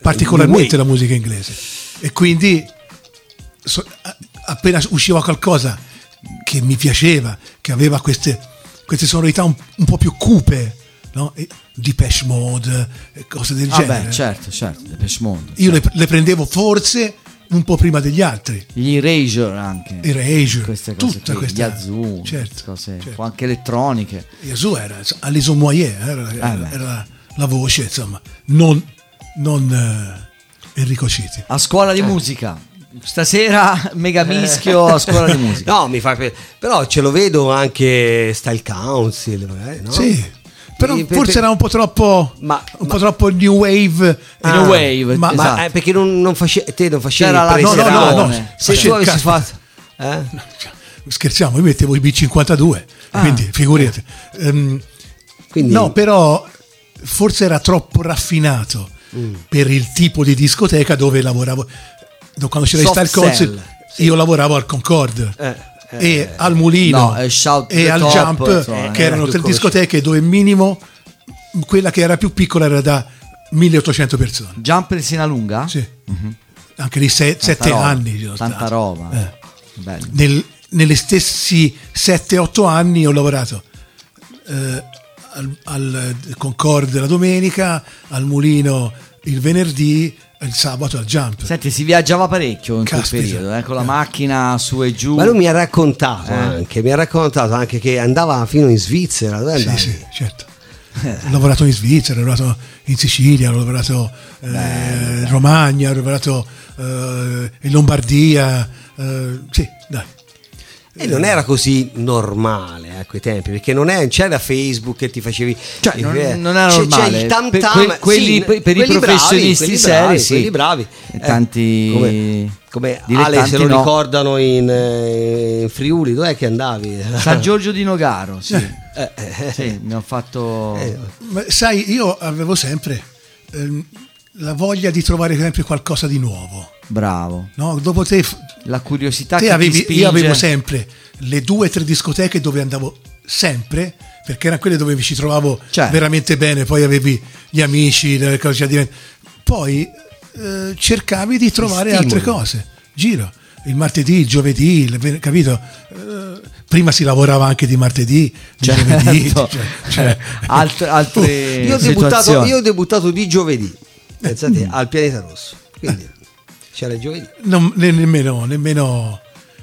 D: particolarmente la musica inglese. E quindi so- appena usciva qualcosa che mi piaceva, che aveva queste, queste sonorità un, un po' più cupe, no? E Depeche Mode, cose del
B: Vabbè,
D: genere.
B: certo, certo, Depeche Mode.
D: Io le, le prendevo forse un po' prima degli altri.
B: Gli Erasure anche.
D: Erasure,
B: queste cose
D: tutta
B: qui,
D: questa-
B: gli Yazoo,
D: certo,
B: cose,
D: certo.
B: anche elettroniche.
D: Yazoo era Alison Moyer, era, era-
B: Ah, beh.
D: era la, la voce, insomma, non, non eh, Enrico Citi.
B: A scuola
D: Eh.
B: di musica. Stasera mega mischio a scuola di musica.
C: No, mi fa pe- però ce lo vedo anche Style Council, magari, no?
D: Sì, però
C: per-
D: forse
C: per-
D: era un po' troppo,
C: Ma-
D: un
C: ma-
D: po' troppo new wave.
B: Ah, new wave,
D: ma,
C: Ma
B: Esatto.
C: eh, perché non, non face- te non facevi
B: C'era la-
C: il
B: no, no, no, no,
C: Se tu avessi
D: cazzo.
C: fatto eh?
D: scherziamo, io mettevo i B52,
B: Ah.
D: quindi figurati. Ehm,
C: Quindi
D: no, però forse era troppo raffinato
C: Mm.
D: per il tipo di discoteca dove lavoravo. Do- Quando c'era il
B: Soft
D: Style Council,
B: Cell.
D: io lavoravo al Concord.
C: Eh,
D: e al Mulino
B: No, eh, Shout
D: e al
B: Top,
D: Jump,
B: insomma,
D: che
C: eh,
D: erano tre discoteche dove minimo quella che era più piccola era da 1800 persone.
B: Jump in Sinalunga?
D: Sì. Anche lì se- sette
B: roba,
D: anni.
B: Tanta
D: stati.
B: roba.
D: Eh.
B: Bello.
D: Nel- nelle stessi 7-8 anni ho lavorato eh, al, al Concord la domenica, al Mulino il venerdì il sabato al jump.
B: Senti, si viaggiava parecchio in quel
D: Caspita.
B: periodo, eh, con la
D: Eh.
B: macchina su e giù.
C: Ma lui mi ha raccontato
B: Eh.
C: anche, mi ha raccontato anche che andava fino in Svizzera. Dove
D: Sì, sì, certo. Ho lavorato in Svizzera, ho lavorato in Sicilia, ho lavorato eh, in Romagna, ho lavorato eh, in Lombardia. eh, sì, dai.
C: E non era così normale eh, a quei tempi, perché non è- c'era Facebook che ti facevi.
B: Cioè, non,
C: eh,
B: non era
C: c'è-
B: normale.
C: C'è il tam
B: Per- que- quelli,
C: sì,
B: per, per i
C: quelli bravi,
B: professionisti
C: quelli
B: seri,
C: bravi,
B: sì.
C: quelli bravi.
B: E
C: Eh,
B: tanti
C: come, come Ale se lo
B: no.
C: ricordano in, eh, in Friuli, dov'è che andavi?
B: San Giorgio di Nogaro, sì.
C: Eh, eh,
B: Sì, mi ho fatto
C: eh,
D: sai, io avevo sempre ehm, la voglia di trovare sempre qualcosa di nuovo.
B: Bravo.
D: No? Dopo te,
B: La curiosità
D: te
B: che
D: avevi,
B: spinge.
D: io avevo sempre le due o tre discoteche dove andavo sempre, perché erano quelle dove ci trovavo
B: Certo.
D: veramente bene, poi avevi gli amici, le cose divent- poi eh, cercavi di trovare altre cose. Giro. Il martedì, il giovedì, il capito? Eh, prima si lavorava anche di martedì, di giovedì.
B: Certo.
D: cioè- cioè-
B: Alt- altre
C: io, ho debuttato, io ho debuttato di giovedì, pensate, al pianeta rosso. Quindi c'era il giovedì.
D: non- ne- nemmeno, nemmeno,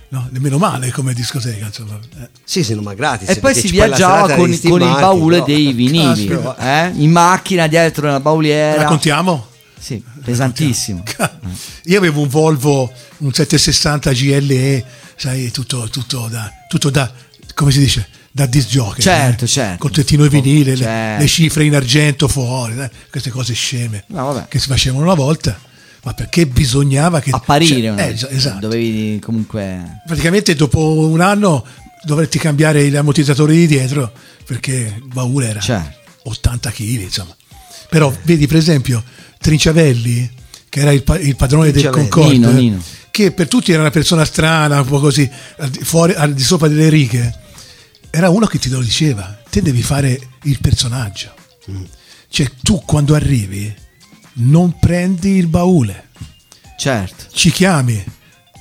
D: no, nemmeno male come discoteca. Insomma. Eh.
C: Sì, sì, no, ma gratis.
B: E poi si viaggiava con, con il baule
C: però-
B: dei vinili, eh? in macchina dietro nella bauliera.
D: Raccontiamo?
B: Sì, pesantissimo.
D: Io avevo un Volvo, un 760 GLE, sai, tutto, tutto da, tutto da, come si dice, da disc jockey.
B: Certo,
D: eh?
B: certo.
D: Col tettino e vinile, le-
B: Certo.
D: le, cifre in argento fuori, eh? queste cose sceme
B: No, vabbè.
D: che si facevano una volta, ma perché bisognava che...
B: Apparire,
D: cioè, eh, es- esatto.
B: dovevi comunque...
D: Praticamente dopo un anno dovresti cambiare gli ammortizzatori di dietro perché il baule era
B: Certo.
D: 80 kg, insomma. Però vedi per esempio Trinciavelli, che era il, pa- il padrone del. Concorde,
B: Nino, Nino.
D: che per tutti era una persona strana, un po' così, al di, fuori, al di sopra delle righe, era uno che ti lo diceva, te devi fare il personaggio. Cioè tu quando arrivi non prendi il baule,
B: Certo.
D: ci chiami,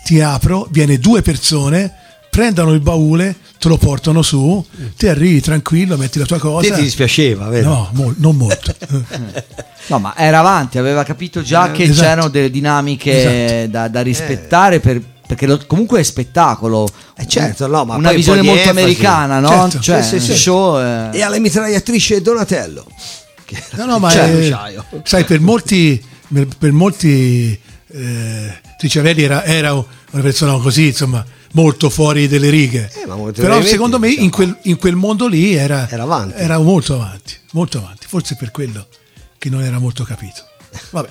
D: ti apro, viene due persone, prendono il baule, te lo portano su, ti arrivi tranquillo, metti la tua
C: Te
D: cosa.
C: ti dispiaceva, vero?
D: No, mol- non molto.
B: No, ma era avanti, aveva capito già che
D: Esatto.
B: c'erano delle dinamiche
D: Esatto.
B: da, da rispettare per- perché lo- comunque è spettacolo.
C: Eh, certo, no, ma
B: Una visione molto
C: enfasi.
B: americana, no?
D: Certo,
B: cioè,
C: sì, sì, sì.
B: show. eh,
C: E alle mitragliatrice Donatello. Che
D: No, no, ma è- sai, per molti, per molti eh, Triciavelli era, era una persona così, insomma, molto fuori delle righe.
C: Eh,
D: Però secondo me in quel, in quel mondo lì era,
C: Era avanti.
D: era molto avanti, molto avanti. Forse per quello che non era molto capito. Vabbè.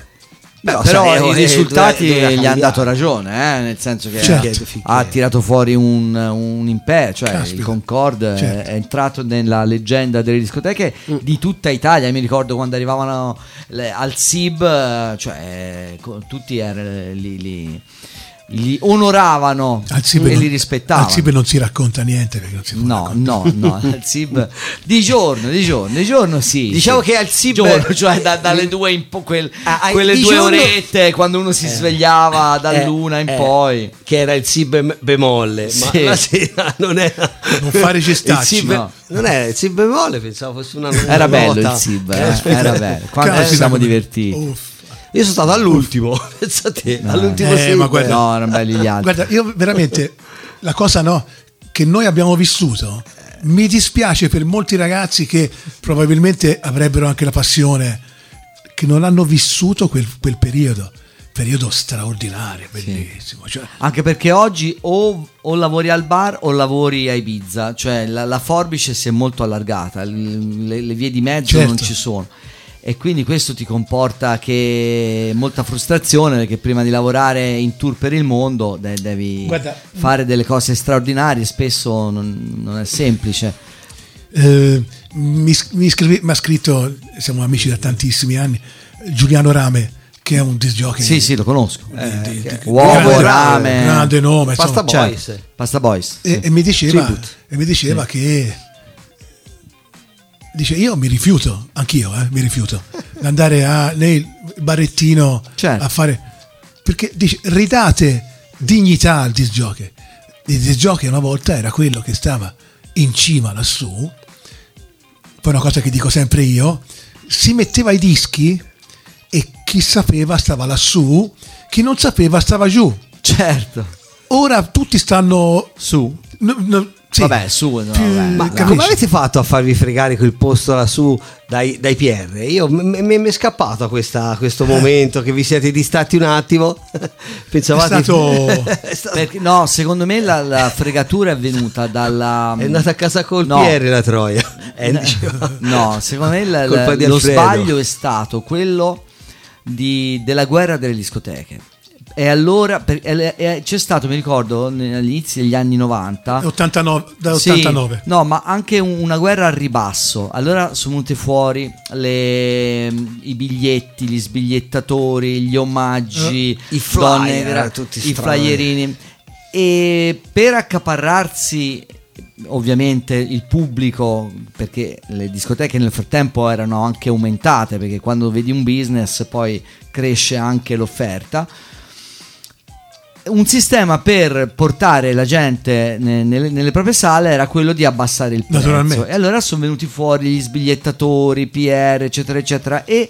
C: Però,
B: però
C: sai,
B: i
C: eh,
B: risultati
C: doveva
B: gli hanno dato ragione, eh, nel senso che
D: Certo.
B: ha tirato fuori un, un impero, cioè
D: Caspita.
B: il Concorde
D: Certo.
B: è entrato nella leggenda delle discoteche
C: Mm.
B: di tutta Italia. Mi ricordo quando arrivavano le- al SIB, eh, cioè eh, co- tutti erano lì, lì- li onoravano
D: Al Sib
B: e
D: non-
B: li rispettavano.
D: Al Sib non si racconta niente perché non si
B: No, no, no, al SIB di giorno, di giorno, di giorno sì.
C: Diciamo
B: sì.
C: che al SIB-
B: giorno, cioè da- dalle due in po', quel-
C: Ah, ah,
B: quelle due
C: giorno-
B: orette quando uno si svegliava dall'una in
C: Eh,
B: poi.
C: che era il bem- bemolle
B: Sì.
C: ma la sera non era
D: Non fare cestacci,
B: no.
C: non era il si bemolle pensavo fosse una
B: Era
C: una
B: bello
C: nota.
B: il SIB,
C: Eh,
B: eh, era bello. Quando
D: Caspita,
B: ci siamo divertiti.
D: Uff.
C: Io sono stato all'ultimo pensate all'ultimo
D: Eh,
C: SIB.
D: ma guarda-
B: No, erano belli gli altri.
D: Guarda, io veramente la cosa no, che noi abbiamo vissuto, mi dispiace per molti ragazzi che probabilmente avrebbero anche la passione, che non hanno vissuto quel, quel periodo, periodo straordinario, bellissimo. Cioè,
B: Anche perché oggi o, o lavori al bar o lavori a Ibiza, cioè la, la forbice si è molto allargata, le, le vie di mezzo
D: Certo.
B: non ci sono. E quindi questo ti comporta che molta frustrazione perché prima di lavorare in tour per il mondo de- devi
D: Guarda-
B: fare delle cose straordinarie, spesso non, non è semplice.
D: eh, mi, mi scrive- mi ha scritto, siamo amici da tantissimi anni, Giuliano Rame, che è un disc jockey.
B: Sì, sì, lo conosco.
D: di- di- di-
B: Uovo,
D: grande-
B: rame.
D: grande nome,
C: Pasta
D: insomma.
C: Boys.
B: Certo, Pasta Boys.
D: E,
B: sì.
D: e mi diceva, e mi diceva che dice io mi rifiuto, anch'io eh, mi rifiuto, di andare a nel barrettino
B: Certo.
D: a fare perché dice ridate dignità al disc jockey. Il disc jockey una volta era quello che stava in cima lassù. Poi una cosa che dico sempre io, si metteva i dischi e chi chi sapeva stava lassù, chi non sapeva stava giù.
B: Certo.
D: Ora tutti stanno
B: Su.
D: no, no, sì,
B: Vabbè, su, no, vabbè.
C: Ma
D: capisci?
C: come avete fatto a farvi fregare quel posto lassù dai, dai PR? Io m- m- mi è scappato questa-
D: Eh.
C: questo momento che vi siete distratti un attimo. Pensavate
D: È stato-
C: è stato-
B: Perché, no, secondo me la, la fregatura è venuta dalla.
C: è andata a casa col
B: No.
C: PR la Troia. Eh.
B: No, secondo me
C: Colpa di
B: lo sbaglio è stato quello di- della guerra delle discoteche. E allora per- e- e- c'è stato, mi ricordo, agli inizi degli anni 90.
D: 89, da
B: Sì,
D: 89.
B: no, ma anche un- una guerra al ribasso. Allora sono venute fuori le- i biglietti, gli sbigliettatori, gli omaggi,
C: Eh, i flyer,
B: donne i
C: strani.
B: flyerini. E per accaparrarsi ovviamente il pubblico, perché le discoteche nel frattempo erano anche aumentate, perché quando vedi un business poi cresce anche l'offerta un sistema per portare la gente ne- nelle, nelle proprie sale era quello di abbassare il prezzo.
D: Naturalmente.
B: E allora sono venuti fuori gli sbigliettatori, PR, eccetera, eccetera. E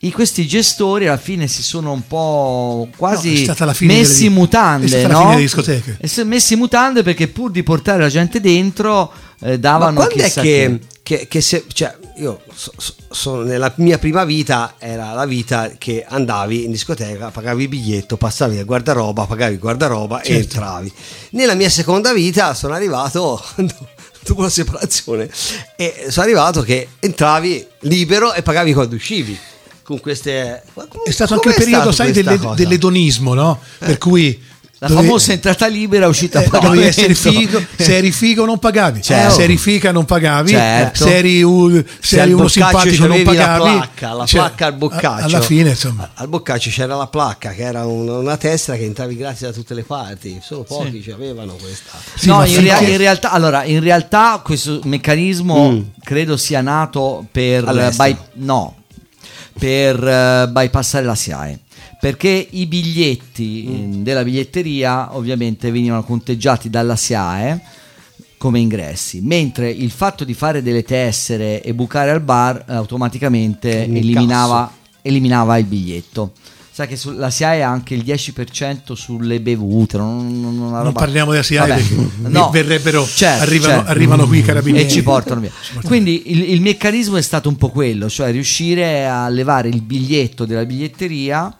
B: i- questi gestori alla fine si sono un po' quasi
D: No, è stata la fine
B: messi
D: delle-
B: mutande.
D: è stata la
B: no?
D: fine delle discoteche.
B: Messi mutande perché pur di portare la gente dentro eh,
C: Ma
B: davano
C: quando è
B: chissà
C: che, che, che se, cioè, io so- so- sono nella mia prima vita era la vita che andavi in discoteca, pagavi il biglietto, passavi al guardaroba, pagavi il guardaroba e
D: Certo.
C: entravi. Nella mia seconda vita sono arrivato dopo la separazione e sono arrivato che entravi libero e pagavi quando uscivi. Con queste come-
D: È stato anche il periodo, sai, dell'edonismo, no? Per cui
B: La
D: dovevi-
B: famosa entrata libera, uscita
D: eh,
B: poi.
D: essere figo, se eri figo non pagavi,
B: Certo.
D: se eri figa non pagavi,
B: Certo.
D: se eri, un- se
C: Se
D: uno simpatico non
C: c'avevi la
D: pagavi.
C: placca, la
D: Cioè,
C: placca al boccaccio.
D: Alla fine, insomma.
C: Al boccaccio c'era la placca che era un- una testa che entravi grazie da tutte le parti. Solo pochi ci avevano questa.
D: Sì,
B: no, in, rea- in realtà, allora, in realtà questo meccanismo
C: Mm.
B: credo sia nato per, by- no, per eh, bypassare la SIAE. Perché i biglietti
C: Mm.
B: eh, della biglietteria ovviamente venivano conteggiati dalla SIAE come ingressi, mentre il fatto di fare delle tessere e bucare al bar eh, automaticamente eliminava, eliminava il biglietto. Sai che sulla SIAE ha anche il 10% sulle bevute, non, non-
D: Non
B: roba-
D: parliamo della SIAE
B: Vabbè, no.
D: verrebbero,
B: Certo,
D: arrivano,
B: certo.
D: arrivano qui i carabinieri
B: e ci portano via. Quindi il, il meccanismo è stato un po' quello, cioè riuscire a levare il biglietto della biglietteria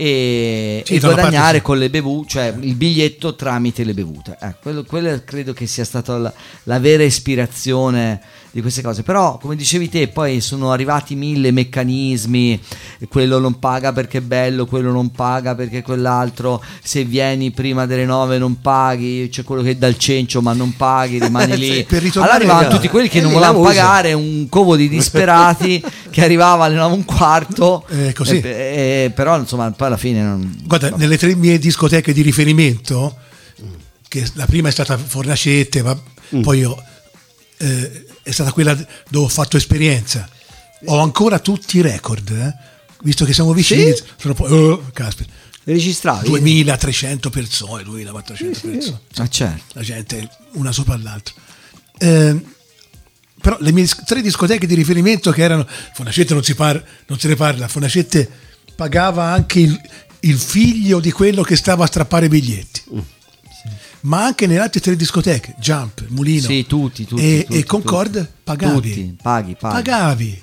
B: e,
D: Sì,
B: e
D: parte
B: guadagnare
D: sì.
B: con le bevute, cioè il biglietto tramite le bevute. Ecco, quello, quello credo che sia stata la, la vera ispirazione di queste cose. Però, come dicevi te, poi sono arrivati mille meccanismi, quello non paga perché è bello, quello non paga perché quell'altro, se vieni prima delle nove non paghi, c'è quello che dà il cencio ma non paghi, rimani lì.
D: Sì, per ritornare-
B: allora arrivavano tutti quelli che non volevano pagare, un covo di disperati che arrivava alle nove e un quarto.
D: Eh, così.
B: E- e- però insomma poi alla fine non...
D: Guarda, nelle tre mie discoteche di riferimento, che la prima è stata Fornacette, ma
C: Mm.
D: poi io, eh, è stata quella dove ho fatto esperienza. Ho ancora tutti i record, eh, visto che siamo vicini.
C: Sì?
D: Sono poi, oh, caspita,
C: Registravi?
D: 2300 persone, 2400 persone.
B: Ah, certo.
D: La gente una sopra l'altra. Eh, però le mie tre discoteche di riferimento che erano Fonacette non, si par- non se ne parla Fonacette pagava anche il, il figlio di quello che stava a strappare i biglietti ma anche nelle altre tre discoteche Jump, Mulino
B: Sì, tutti, tutti,
D: e,
B: tutti,
D: e Concord
B: tutti.
D: pagavi
B: Tutti, paghi, paghi.
D: pagavi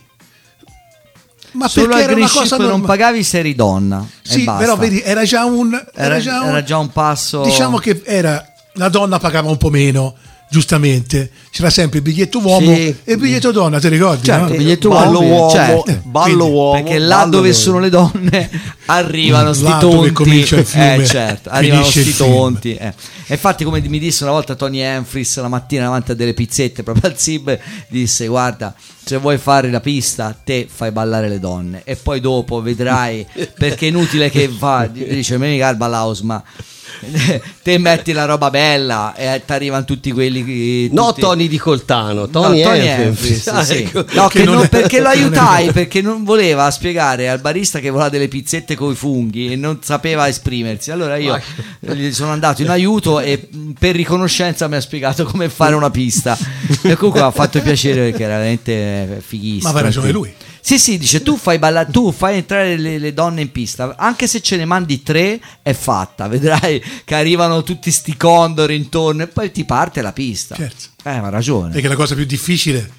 D: ma
B: Solo
D: perché era una cosa
B: ship non
D: norma-
B: pagavi se eri donna.
D: sì però vedi era già un
B: Era- era già un passo-
D: diciamo che era la donna pagava un po' meno giustamente c'era sempre il biglietto uomo
C: Sì.
D: e il biglietto donna ti ricordi
B: Certo,
D: no?
B: il biglietto
C: ballo
B: uomo,
C: uomo,
B: certo.
C: ballo
D: Quindi,
C: uomo,
B: Perché là dove sono le donne arrivano sti tonti.
D: comincia il fiume,
B: eh, certo, arrivano sti tonti. eh. Infatti, come mi disse una volta Tony Enfris la mattina davanti a delle pizzette proprio al Zib, disse: Guarda, se vuoi fare la pista, te fai ballare le donne. E poi dopo vedrai perché è inutile che fa. Dice: mi garba l'house, ma. te metti la roba bella e ti arrivano tutti quelli che
C: No,
B: tutti-
C: Tony di Coltano,
B: No,
C: Tony,
B: Tony
C: Enfris.
B: Enfris,
C: Ah,
B: sì.
C: ecco.
B: No,
D: Che
B: che
D: non
B: non-
D: è-
B: perché lo aiutai perché non voleva spiegare al barista che voleva delle pizzette con i funghi e non sapeva esprimersi. Allora io gli sono andato in aiuto e per riconoscenza mi ha spiegato come fare una pista. E comunque mi ha fatto piacere perché era veramente fighissimo.
D: Ma aveva ragione lui.
B: Sì, sì, dice tu fai ballare, tu fai entrare le, le donne in pista, anche se ce ne mandi tre è fatta, vedrai che arrivano tutti sti condori intorno e poi ti parte la pista.
D: Certo.
B: Eh, ma ha ragione.
D: Perché la cosa più difficile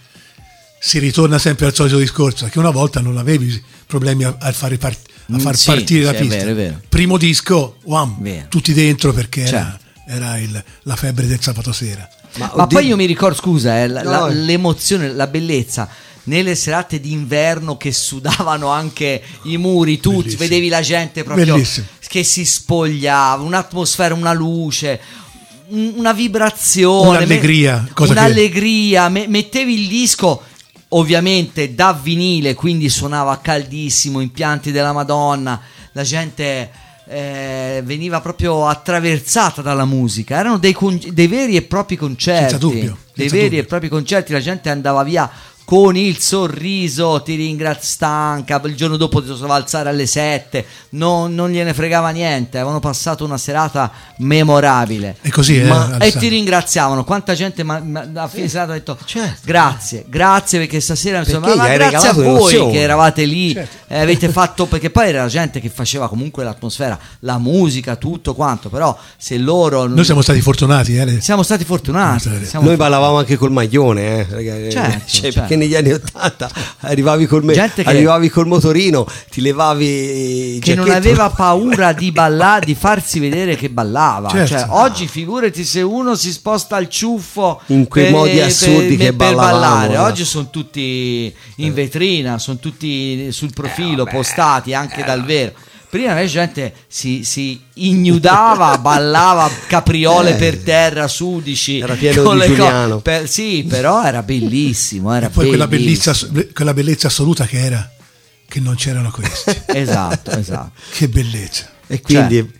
D: si ritorna sempre al solito discorso, che una volta non avevi problemi a, a fare part- a
B: Mm,
D: far
B: sì,
D: partire la
B: sì, è
D: pista.
B: vero, è vero.
D: Primo disco, wham,
B: Vero.
D: tutti dentro perché era,
B: Certo.
D: era il- la febbre del sabato sera.
B: Ma
C: oddio-
B: poi io mi ricordo, scusa, eh, la-
C: No,
B: la- l'emozione, la bellezza. Nelle serate d'inverno che sudavano anche i muri, tutti,
D: Bellissimo.
B: vedevi la gente proprio
D: Bellissimo.
B: che si spogliava, un'atmosfera, una luce, un- una vibrazione,
D: Un'allegria, cosa che-
B: un'allegria. me- mettevi il disco ovviamente da vinile, quindi suonava caldissimo, impianti della Madonna, la gente eh, veniva proprio attraversata dalla musica, erano dei, con- dei veri e propri concerti,
D: Senza dubbio,
B: dei
D: senza
B: veri
D: dubbio.
B: e propri concerti, la gente andava via con il sorriso, ti ringrazio stanca, il giorno dopo ti doveva alzare alle 7, non, non gliene fregava niente, avevano passato una serata memorabile.
D: E così, eh,
B: Ma- e
D: Alessandro.
B: ti ringraziavano, quanta gente ma, ma- a fine serata ha detto
C: Certo.
B: grazie, grazie perché stasera insomma,
C: Perché
B: ma
C: hai
B: grazie a voi
C: un'emozione.
B: che eravate lì,
D: Certo.
B: eh, avete fatto perché poi era gente che faceva comunque l'atmosfera, la musica, tutto quanto, però se loro
D: Noi siamo stati fortunati, eh,
B: siamo stati fortunati.
D: Siamo
C: Noi ballavamo anche col maglione, eh, ragazzi.
B: Certo,
C: Cioè,
B: certo.
C: Perché negli anni 80 arrivavi col, me-
B: Gente che-
C: arrivavi col motorino, ti levavi il
B: che non aveva paura di ballare, di farsi vedere che ballava.
D: Certo.
B: Cioè, oggi figurati se uno si sposta al ciuffo
C: In quei modi assurdi che
B: per
C: ballavamo,
B: ballare.
C: eh.
B: Oggi sono tutti in vetrina, sono tutti sul profilo, postati anche dal vero. Prima la gente si, si ignudava, ballava capriole per terra, sudici.
C: Eh. Era pieno
B: con
C: di
B: le co- per- sì, però era bellissimo. Era
D: E poi quella
B: bellissimo.
D: bellezza, quella bellezza assoluta che era che non c'erano questi.
B: Esatto, esatto.
D: che bellezza.
C: E quindi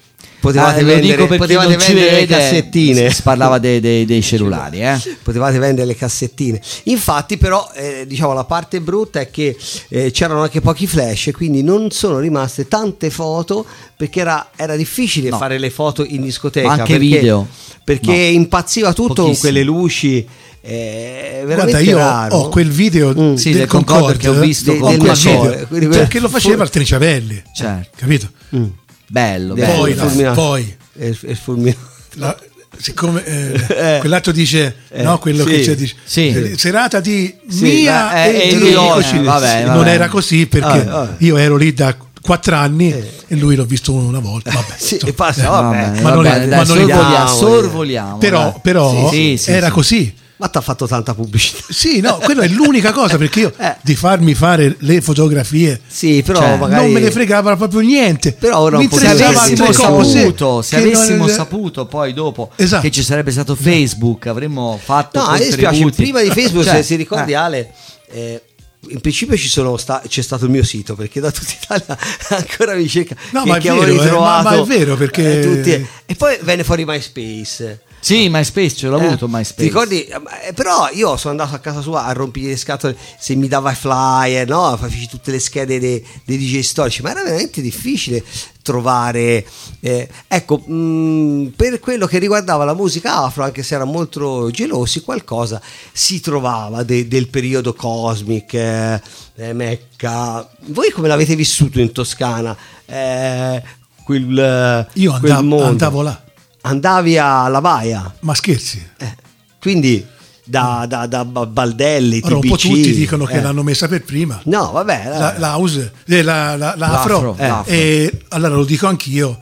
C: potevate
B: lo
C: vendere, potevate vendere le cassettine.
B: Si parlava dei, dei- dei cellulari, eh?
C: Potevate vendere le cassettine. Infatti, però, eh, diciamo, la parte brutta è che eh, c'erano anche pochi flash, quindi non sono rimaste tante foto perché era, era difficile
B: No.
C: fare le foto in discoteca.
B: Ma anche
C: perché,
B: video?
C: Perché
B: No.
C: impazziva tutto con
B: Pochissimo.
C: quelle luci. eh, veramente
D: Guarda, io
C: raro.
D: ho quel video
C: Mm.
B: Sì,
D: del
B: del Concorde
D: Concorde
B: che ho visto
D: ho
B: con
D: quel
C: Massore,
D: video, cioè, che lo faceva al Triciavelli,
B: Certo.
D: capito?
C: Mm.
B: Bello,
C: Bello.
D: Poi, la- poi
C: e il fulminato.
D: la- siccome eh,
C: Eh.
D: quell'altro dice
C: Eh,
D: no quello
C: sì.
D: che c'è dice
B: Sì.
D: eh, serata di
C: Sì,
D: mia
B: ma- eh,
D: e
B: e eh, vabbè,
D: non
B: vabbè.
D: era così perché
C: ah.
D: io ero lì da quattro anni e lui l'ho visto una volta vabbè,
C: Sì, e passa,
D: eh,
C: vabbè.
B: Vabbè,
D: Ma non
B: vabbè,
D: è-
B: dai,
D: ma non è-
B: sorvoliamo, sorvoliamo,
D: però, però era
B: sì.
D: così
C: Ma ti ha fatto tanta pubblicità.
D: sì no quella è l'unica cosa perché io
C: Eh.
D: di farmi fare le fotografie
C: Sì, però
B: Cioè,
C: magari
D: non me ne fregava proprio niente
C: Però ora
D: mi
C: un po'
B: se avessimo saputo, se
D: che non-
B: avessimo saputo poi dopo
D: Esatto.
B: che ci sarebbe stato Facebook, avremmo fatto
C: No, mi dispiace,
B: contributi.
C: prima di Facebook,
B: Cioè,
C: se si ricordi
B: eh,
C: Ale, eh, in principio ci sono sta- c'è stato il mio sito perché da tutta Italia ancora mi cerca
D: No,
C: che,
D: ma è
C: che
D: vero, eh,
C: ritrovato,
D: ma- ma è vero, perché-
C: eh, tutti- e poi venne fuori MySpace
B: Sì, MySpace ce l'ho
C: Eh,
B: avuto MySpace.
C: Ti ricordi? Eh, Però io sono andato a casa sua a rompere le scatole se mi dava i flyer, no? Facevi tutte le schede dei, dei DJ storici, ma era veramente difficile trovare. eh, ecco, mh, per quello che riguardava la musica afro, anche se erano molto gelosi, qualcosa si trovava de- del periodo Cosmic, eh, eh, Mecca. Voi come l'avete vissuto in Toscana? Eh, quel,
D: io
C: quel
D: andavo,
C: mondo?
D: andavo là
C: Andavi alla Baia.
D: ma scherzi
C: Eh, quindi da, da, da Ba- Baldelli,
D: Ora, un po'
C: TBC,
D: tutti dicono che
C: eh.
D: l'hanno messa per prima
C: No, vabbè,
D: la,
C: eh,
D: la house, eh, la, la, l'afro,
B: L'afro, eh. l'afro.
D: e allora lo dico anch'io,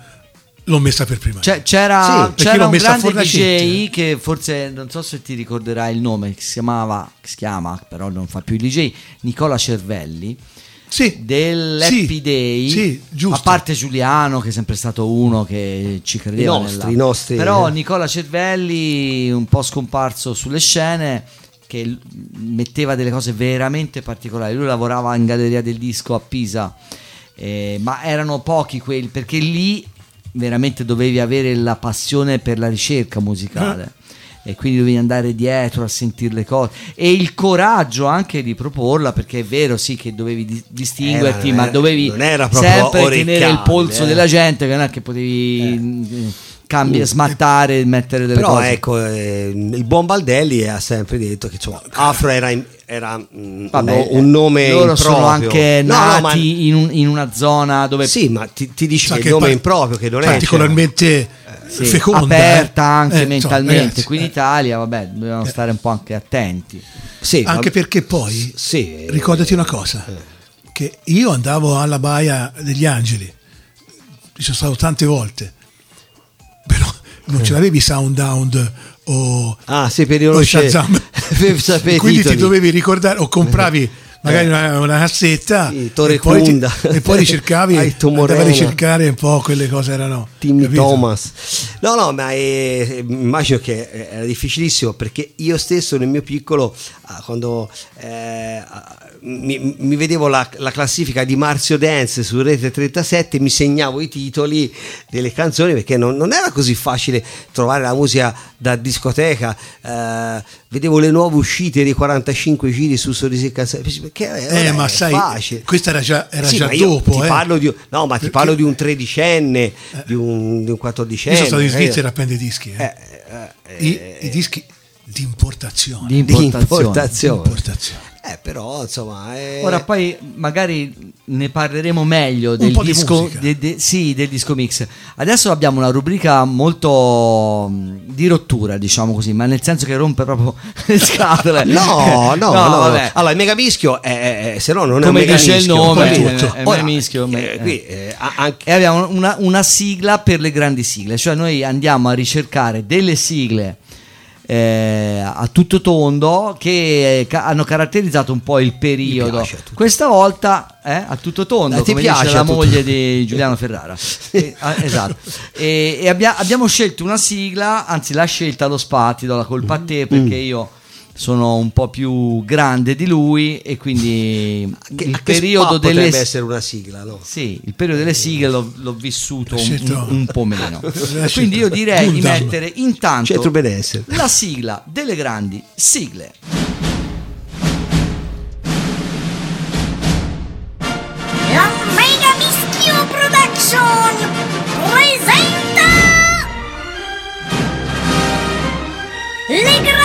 D: l'ho messa per prima.
B: C'è- c'era
C: Sì,
B: c'era
D: l'ho
B: un
D: messa
B: grande. DJ che forse non so se ti ricorderai il nome, che si chiamava, che si chiama, però non fa più il DJ, Nicola Cervelli.
D: Sì,
B: dell'Happy
D: sì,
B: Day
D: sì,
B: a parte Giuliano che è sempre stato uno che ci credeva
C: I nostri,
B: nella-
C: i nostri,
B: però
C: eh.
B: Nicola Cervelli un po' scomparso sulle scene che metteva delle cose veramente particolari. Lui lavorava in Galleria del Disco a Pisa eh, ma erano pochi quelli perché lì veramente dovevi avere la passione per la ricerca musicale e quindi dovevi andare dietro a sentire le cose e il coraggio anche di proporla perché è vero sì che dovevi di- distinguerti
C: Era-
B: ma dovevi
C: non era proprio
B: sempre tenere il polso
C: eh.
B: della gente che non è che potevi mm, cambi- smattare, mettere delle
C: Però
B: cose.
C: ecco, eh, il buon Baldelli ha sempre detto che insomma, Afro era, in- era, mm,
B: Vabbè,
C: un, un nome
B: loro sono
C: improprio.
B: anche
C: No, no,
B: nati
C: ma-
B: in, un- in una zona dove
C: Sì, ma ti, ti che il nome
D: pa-
C: improprio che non è cioè,
D: particolarmente
B: sì,
D: feconda
B: aperta
D: eh.
B: anche
D: Eh, insomma,
B: mentalmente.
D: ragazzi,
B: Qui in
D: eh.
B: Italia, vabbè, dobbiamo stare un po' anche attenti.
C: Sì,
D: anche
C: vabbè,
D: perché poi
C: sì,
D: ricordati una cosa che io andavo alla baia degli angeli ci sono stato tante volte però non ce l'avevi Soundhound o,
C: Ah, sì, per
D: o Shazam. Quindi ti dovevi ricordare o compravi magari una, una cassetta
C: Sì,
D: e, poi ti, e poi ricercavi andavi a ricercare un po' quelle cose erano
C: Timmy
D: capito?
C: Thomas. No, no, ma eh, immagino che eh, era difficilissimo perché io stesso nel mio piccolo, ah, quando eh, mi, mi vedevo la, la classifica di Marzio Dance su Rete 37, mi segnavo i titoli delle canzoni perché non, non era così facile trovare la musica da discoteca. eh, vedevo le nuove uscite dei 45 giri su Sorrisi e Canzoni. Perché
D: eh, ma sai
C: facile.
D: questa era già, era
C: Sì,
D: già dopo
C: ti
D: eh.
C: parlo di, no, ma ti
D: Perché-
C: parlo di un tredicenne, di un, di un quattordicenne.
D: io sono stato in. Svizzera a prendere dischi eh.
C: Eh, eh,
D: I,
C: eh,
D: i dischi di importazione
B: Di
C: di
B: importazione.
C: importazione.
D: Importazione.
C: Eh, però, insomma, eh,
B: Ora poi magari ne parleremo meglio del
D: di
B: disco de- de- sì, del disco mix. Adesso abbiamo una rubrica molto mh, di rottura, diciamo così, ma nel senso che rompe proprio le scatole.
C: No, no, no,
B: vabbè.
C: Allora, il megamischio è, è- se no non è
B: Come
C: un
B: dice il
C: megamischio.
B: nome,
C: capito?
B: è- è
C: Ora,
B: megamischio,
C: eh,
B: me-
C: qui, eh, anche-
B: E abbiamo una, una sigla per le grandi sigle, cioè noi andiamo a ricercare delle sigle eh, a tutto tondo che eh, ca- hanno caratterizzato un po' il periodo. Questa volta eh, a tutto tondo,
C: ti
B: come
C: piace
B: la
C: tutto-
B: moglie di Giuliano Ferrara. Eh, ah, esatto. E, e abbia- abbiamo scelto una sigla, anzi l'ha scelta lo Spati, do la colpa a te perché
C: Mm.
B: io sono un po' più grande di lui e quindi
C: che-
B: il periodo delle
C: potrebbe essere una sigla, no?
B: sì, il periodo delle sigle l'ho, l'ho vissuto un, un- po' meno. Quindi io direi di mettere intanto la sigla delle grandi sigle.
A: La Mega Mischio Production presenta le grandi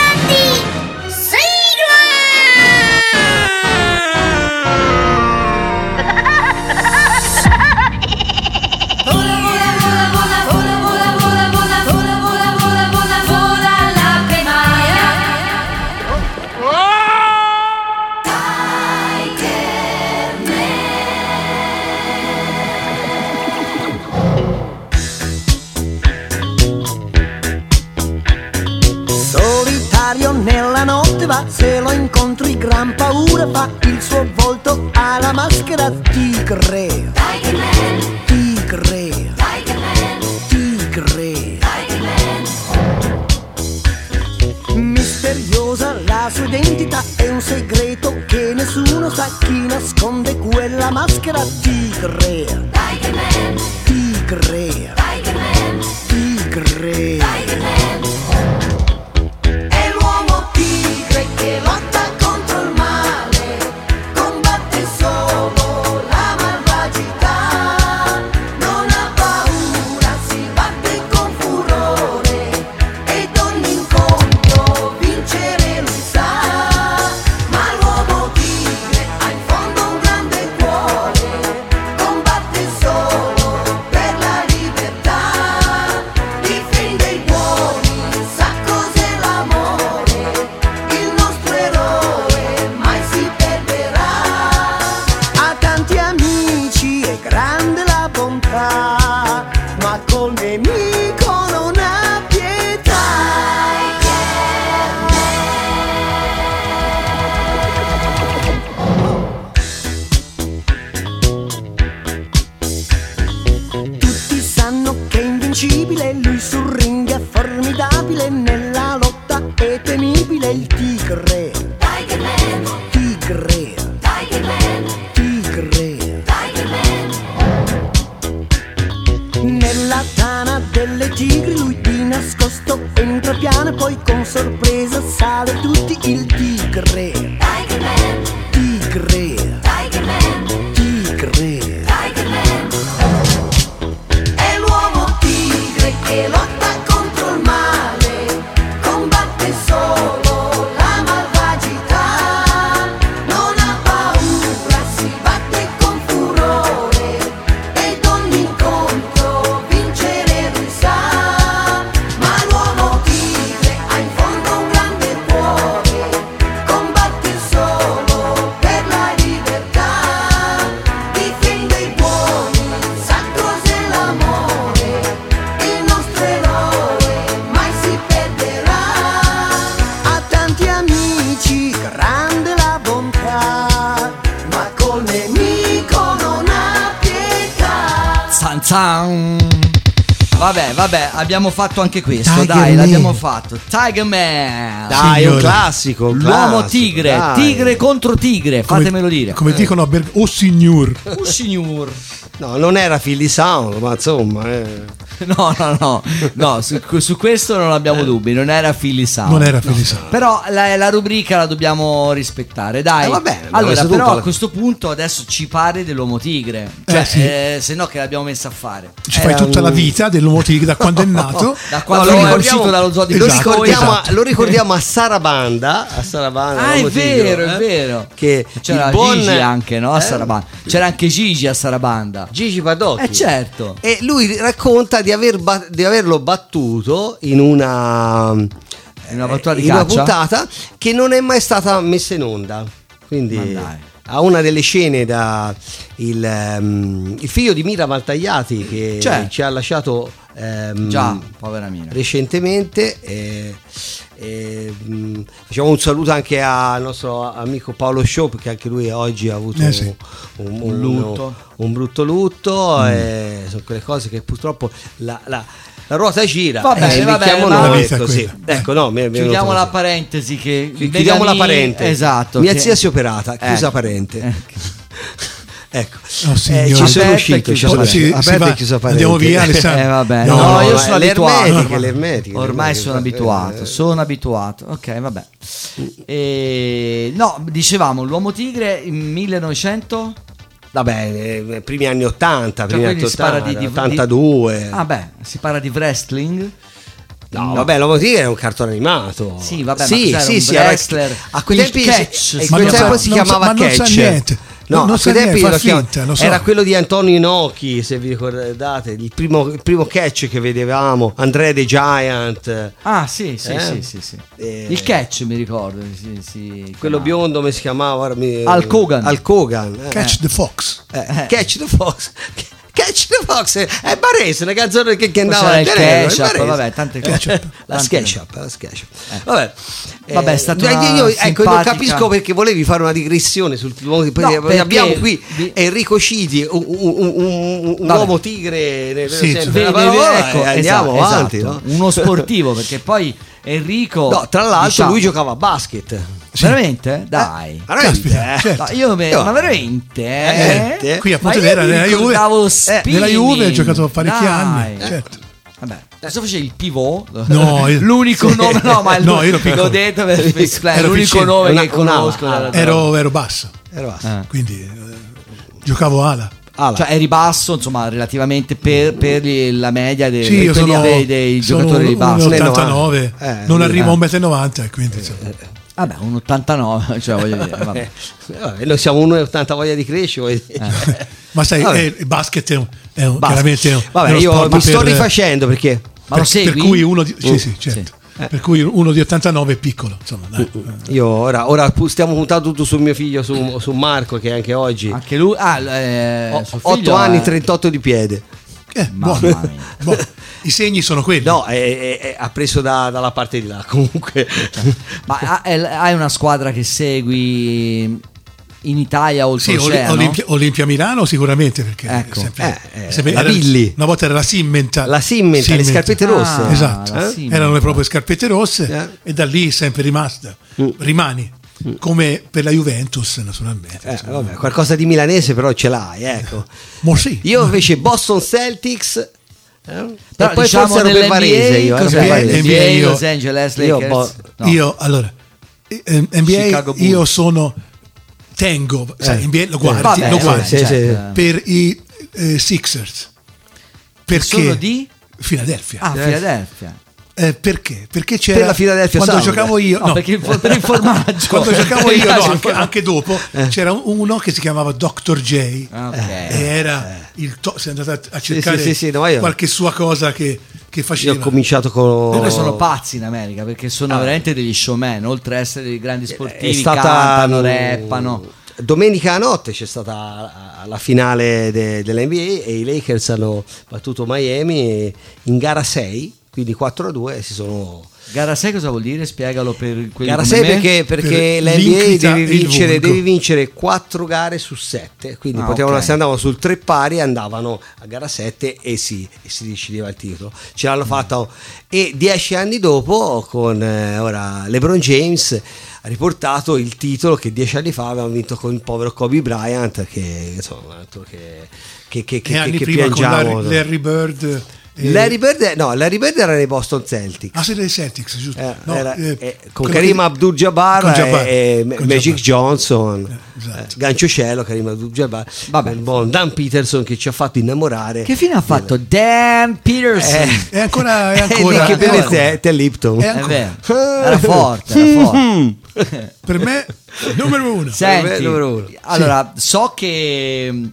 B: Vabbè, abbiamo fatto anche questo,
C: Tiger
B: dai,
C: Man.
B: l'abbiamo fatto. Tiger Man.
C: Dai, è un classico. un
B: L'uomo
C: classico,
B: tigre,
C: dai.
B: tigre contro tigre,
D: Come-
B: fatemelo dire.
D: Come dicono a Berg- oh signor.
B: Oh, signor.
C: No, non era Philly Sound, ma insomma. eh.
B: No, no, no, no su, su questo non abbiamo dubbi, non era Philly Sound.
D: Non era Philly Sound.
B: Però la, la rubrica la dobbiamo rispettare, dai.
C: Eh, va bene,
B: allora, però
C: tutto.
B: a questo punto adesso ci pare dell'uomo tigre. Cioè,
D: Eh, sì.
B: eh, se no che l'abbiamo messa a fare.
D: Ci
C: Era
D: fai tutta
C: un-
D: la vita dell'uomo tigre da quando è nato.
B: Da quando
C: No, lo
B: è
C: ricordiamo-
B: uscito dallo zoo di
C: lo
B: Viscoia.
C: ricordiamo,
D: esatto.
C: lo ricordiamo a Sarabanda. A Sarabanda
B: Ah, è
C: l'uomo tigre,
B: vero,
C: eh,
B: è vero.
C: Che
B: C'era
C: buon-
B: Gigi anche, no? A
C: eh?
B: Sarabanda. C'era anche Gigi a Sarabanda.
C: Gigi Padocchi.
B: Eh certo.
C: E lui racconta di, aver ba- di averlo battuto in una,
B: In una battuta di
C: in una puntata che non è mai stata messa in onda. Quindi a una delle scene da il, ehm, il figlio di Mira Valtagliati che
B: C'è.
C: ci ha lasciato ehm,
B: Già,
C: recentemente. E, e, mh, facciamo un saluto anche al nostro amico Paolo Show perché anche lui oggi ha avuto
D: Eh sì.
C: un,
B: Un lutto.
C: un brutto lutto
B: Mm.
C: e sono quelle cose che purtroppo la, la- la ruota gira
B: Va bene,
C: Eh,
B: va bene,
D: è
C: così.
D: quella.
C: ecco no mi- mi
B: Chiudiamo la parentesi che
C: Chi- chiudiamo la
B: Vegani-
C: parente
B: Esatto.
C: mia
B: che-
C: zia si è operata chiusa
B: Ecco.
C: parente ecco
D: Oh,
C: Eh, ci sono uscito ci sono
D: si
C: aperta
D: va-
C: e
D: andiamo via, Alessandro.
B: Eh vabbè,
D: No,
B: no, io
C: no,
B: sono
C: le
B: abituato.
C: ermetiche, le ermetiche, le
B: Ormai sono abituato,
C: Eh.
B: sono abituato. Ok, vabbè. E, no, dicevamo l'uomo tigre in 1900
C: vabbè eh, primi anni 80 primi
B: quindi
C: anni
B: si parla
C: 80
B: di- di-
C: 82
B: Ah beh, si parla di wrestling.
C: No, vabbè, l'uomo tigre è un cartone animato.
B: Sì, vabbè, ma
C: sì,
B: cos'era,
C: sì,
B: un
C: sì, era-
B: wrestler?
C: A quei tempi,
B: catch,
C: a
B: si
C: quel
D: Ma
C: tempo si
D: sa- non sa-
C: chiamava
D: ma non sa
C: catch.
D: niente.
C: No,
D: Non
C: a quei tempi lo
D: finta, lo so.
C: era quello di Antonio Inoki, se vi ricordate, il primo, il primo catch che vedevamo, Andrea The Giant,
B: Ah, sì, sì,
C: Eh?
B: sì, sì, sì.
C: Eh.
B: Il catch mi ricordo, sì, sì,
C: quello biondo come si chiamava? Mi-
B: Hulk Hogan.
C: Hulk Hogan, eh.
D: Catch the Fox.
C: Eh, Catch the Fox. Catch the Fox è barese, una canzone che, che andava è
B: ketchup, vabbè, tante cose.
C: La SketchUp, la SketchUp. Vabbè,
B: Vabbè, è stata
C: io,
B: una
C: io- ecco, non capisco perché volevi fare una digressione sul poi
B: perché
C: abbiamo qui Enrico Citi, un, un- un- un- uomo tigre
D: Sì,
B: Vedi, vedi,
C: parola,
B: ecco,
C: e andiamo
B: esatto,
C: avanti.
B: esatto.
C: no?
B: Uno sportivo, perché poi Enrico.
C: No, tra l'altro
B: diciamo-
C: lui giocava a basket.
B: Veramente? Dai.
C: Veramente,
D: Caspita,
C: eh?
D: certo.
B: Io me-
C: Io-
B: ma veramente? Eh?
C: Veramente?
D: Qui a
B: Ma io
D: Pontedera
B: mi
D: nella Juve, eh, nella Juve ha giocato parecchi
B: Dai.
D: anni. Certo.
B: Vabbè, cosa facevi il pivot?
D: No, io-
B: l'unico
D: sì.
B: nome, no, ma il-
D: No, io ero piccolo.
B: l'ho detto per explain,
D: Ero
B: l'unico nome
C: Una-
B: che conosco. della-
D: Ero, ero basso,
C: Era basta.
B: Eh.
D: quindi eh, giocavo ala.
C: Ah, là.
B: Cioè eri basso, insomma, relativamente per, per la media dei,
D: Sì, io sono,
B: dei, dei
D: sono
B: giocatori di basket.
D: 1,89,
C: Eh,
D: non
C: eh.
D: arrivo a 1,90 m e quindi insomma,
B: Vabbè, un 89, cioè voglio dire, vabbè.
C: Eh, vabbè, noi siamo 1,80 voglia di crescere. voglio dire.
D: ma sai,
C: Vabbè.
D: eh, il basket è, un, è un- chiaramente è un,
C: Vabbè, io mi sto
D: per-
C: rifacendo perché
B: Ma lo
D: per,
B: segui?
D: per cui uno di, sì,
C: Mm.
D: sì, certo.
B: Sì.
D: Per cui uno di 89 è piccolo, insomma, dai.
C: io ora, ora stiamo puntando tutto su mio figlio, su, su Marco, che anche oggi
B: Anche lui, ah, eh,
C: ho
B: suo
C: 8
B: figlio
C: anni,
B: è-
C: 38 di piede.
D: Eh,
B: Mamma
D: buono.
B: mia.
D: Buono. I segni sono quelli.
C: No, è- è- è- ha preso da- dalla parte di là. Comunque,
B: Ma hai una squadra che segui in Italia
D: Sì,
B: oltreoceano?
D: Oli- Olimpia, Olimpia Milano sicuramente perché
B: Ecco.
D: sempre,
C: Eh, eh,
D: sempre-
C: la Billy.
D: una volta era la Simmental
C: la Simmental, le scarpette rosse.
B: Ah,
D: esatto
C: Eh?
D: Erano le proprie scarpette rosse
C: Eh.
D: e da lì è sempre rimasta rimani come per la Juventus naturalmente
C: Eh, vabbè, qualcosa di milanese però ce l'hai, ecco.
D: Mo sì.
C: Io invece Boston Celtics eh?
B: Però
C: e poi
B: diciamo
C: forse ero per Varese io, ero
B: cos'è?
C: per Varese.
D: NBA io-
B: Los Angeles
C: io
B: Lakers.
C: bo-
B: No.
D: io allora eh, NBA
B: Chicago Bulls.
D: io sono tengo sai,
C: Eh.
D: NBA lo guardi,
B: Vabbè,
D: lo guardi
C: sì, sì.
B: certo.
D: per i eh, Sixers perché
B: Sono di?
D: Philadelphia
B: Ah, Philadelphia.
D: Eh, perché? Perché c'era
C: Per la Philadelphia
D: quando
C: Sound.
D: giocavo io,
B: No,
D: no,
B: perché per il formaggio.
D: quando giocavo io, no, anche, anche dopo, c'era uno che si chiamava Dr. J.
B: Ah, ok.
D: E era il to- sei andato a- cercare
C: sì, sì, no, io-
D: qualche sua cosa che, che
C: Io
D: faceva.
C: ho cominciato con
B: Loro sono pazzi in America perché sono veramente degli showman, oltre ad essere dei grandi
C: è
B: sportivi,
C: stata
B: cantano, rappano.
C: Domenica notte c'è stata la finale de- dell'NBA e i Lakers hanno battuto Miami in gara 6, quindi 4 a 2 e si sono
B: Gara 6 cosa vuol dire? Spiegalo per quelli
C: Gara
B: come
C: 6
B: me.
C: perché, perché
E: Per
C: l'NBA devi vincere, devi vincere 4 gare su 7 quindi
B: Ah,
C: potevano,
B: ok.
C: se andavano sul 3 pari andavano a gara 7 e si, e si decideva il titolo ce l'hanno fatta e 10 anni dopo con eh, ora LeBron James ha riportato il titolo che 10 anni fa avevamo vinto con il povero Kobe Bryant che insomma che, che, che, che,
E: e anni
C: che
E: prima con
C: piangiamo
E: Larry, Larry Bird. E-
C: Larry Bird, no, Larry Bird era nei Boston Celtics
E: Ah, siete dei Celtics, giusto?
C: eh,
E: No,
C: era-
E: eh,
C: eh, con Karim
E: che-
C: Abdul-Jabbar
E: con Jabbar,
C: e, e
E: con
C: Magic
E: Jabbar.
C: Johnson,
E: Eh, esatto.
C: eh, Gancio Cielo, Karim Abdul-Jabbar,
B: Vabbè.
C: il buon Dan Peterson che ci ha fatto innamorare.
B: Che fine ha fatto Dan Peterson?
C: Eh,
E: È ancora, è
C: e
E: ancora,
C: che
E: è ancora-
C: te, te Lipton.
E: è
B: È
E: ancora-.
B: Era forte, era forte.
E: Per me numero uno.
B: Senti,
C: numero uno.
B: allora so che mh,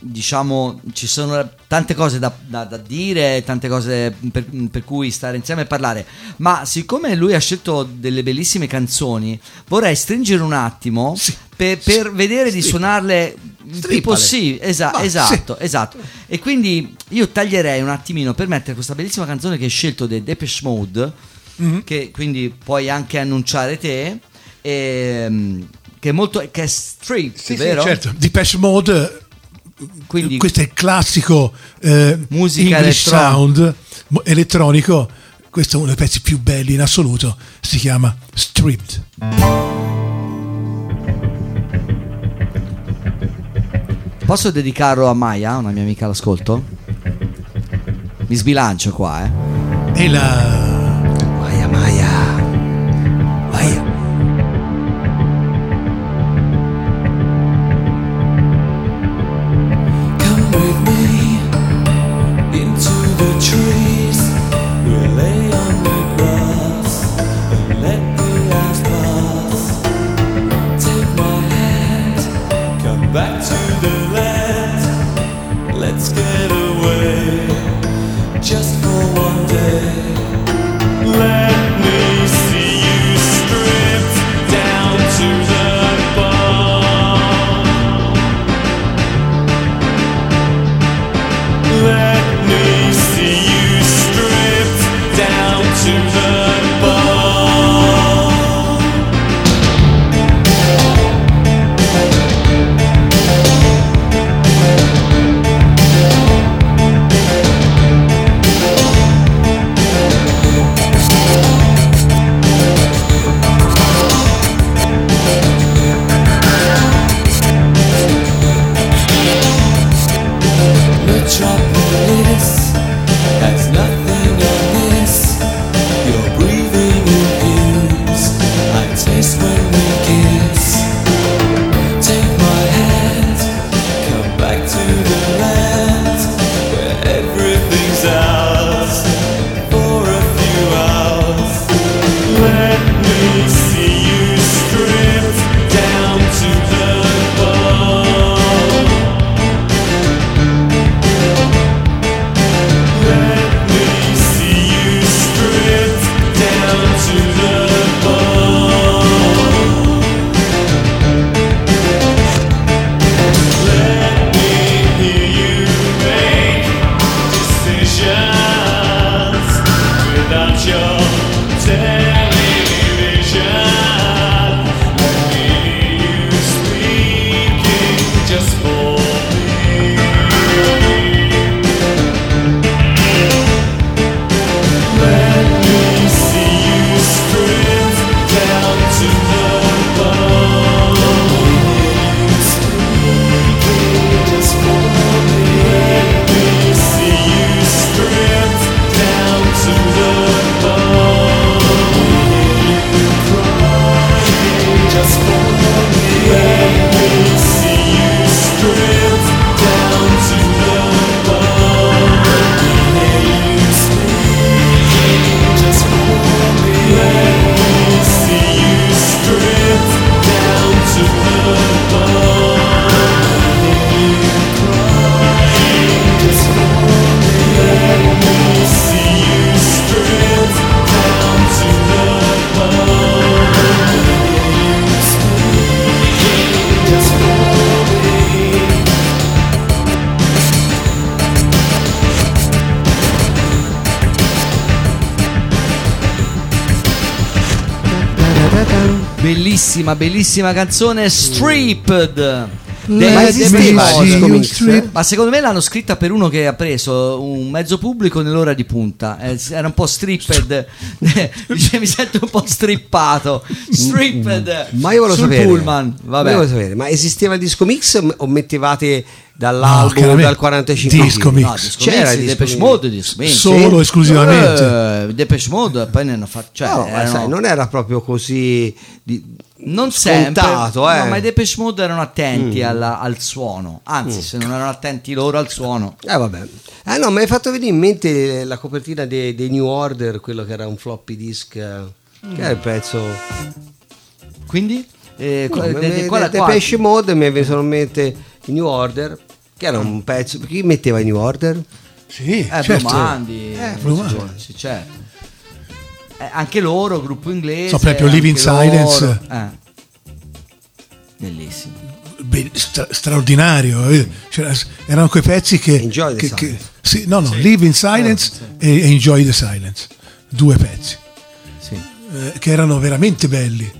B: diciamo ci sono tante cose da, da- da dire, tante cose per, per cui stare insieme e parlare, ma siccome lui ha scelto delle bellissime canzoni, vorrei stringere un attimo per, per vedere di suonarle il più
C: Strippale.
B: possibile. Esa-
C: Va,
B: esatto, esatto. E quindi io taglierei un attimino per mettere questa bellissima canzone che hai scelto dei Depeche Mode, che quindi puoi anche annunciare te. Ehm, che è molto che è street,
E: Sì, sì,
B: vero?
E: certo. Depeche Mode,
B: Quindi
E: questo è il classico eh,
B: Musica
E: English sound elettronico. Questo è uno dei pezzi più belli in assoluto. Si chiama Stripped.
B: posso dedicarlo a Maya, una mia amica all'ascolto? Mi sbilancio qua, eh.
E: E la.
B: Bellissima, bellissima canzone Stripped.
C: Ma
B: dei
C: esisteva eh?
B: Ma secondo me l'hanno scritta per uno che ha preso un mezzo pubblico nell'ora di punta. Eh, era un po' stripped. Dice mi sento un po' strippato. Stripped.
C: Ma io volevo sapere,
B: pullman.
C: ma
B: Vabbè.
C: io volevo sapere, ma esisteva il disco mix o mettevate
D: No,
C: dall'album
D: chiaramente,
C: dal 45
D: disco mix.
B: No, disco
C: C'era
B: mix,
C: il
B: Depeche
C: mix.
B: Mode, disco mix.
D: Solo esclusivamente.
B: Eh, Depeche Mode poi ne hanno fatto. Cioè,
C: No, ma
B: erano-
C: sai, non era proprio così
B: non sempre,
C: scontato, eh.
B: no, ma i Depeche Mode erano attenti alla- al suono. Anzi, se non erano attenti loro al suono,
C: Eh vabbè. Eh no, mi hai fatto venire in mente la copertina dei, dei New Order, quello che era un floppy disk, eh, che era il pezzo...
B: quindi eh,
C: No,
B: de- de- quale-
C: Depeche Mode mi è venuto in mente i New Order, che era un pezzo... Chi metteva i New Order?
D: Sì,
B: eh,
D: certo.
B: Blumandi,
D: Eh,
B: sì,
D: Blumandi.
B: sì, certo. Eh, anche loro, gruppo inglese.
D: So proprio Live in
B: anche loro.
D: Silence.
B: Eh. Bellissimo.
D: Be- stra- straordinario. eh. C'era- erano quei pezzi che.
C: Enjoy the
D: che- che- sì, no, no, Live in Silence e e Enjoy the Silence. Due pezzi
B: Sì.
D: eh, che erano veramente belli.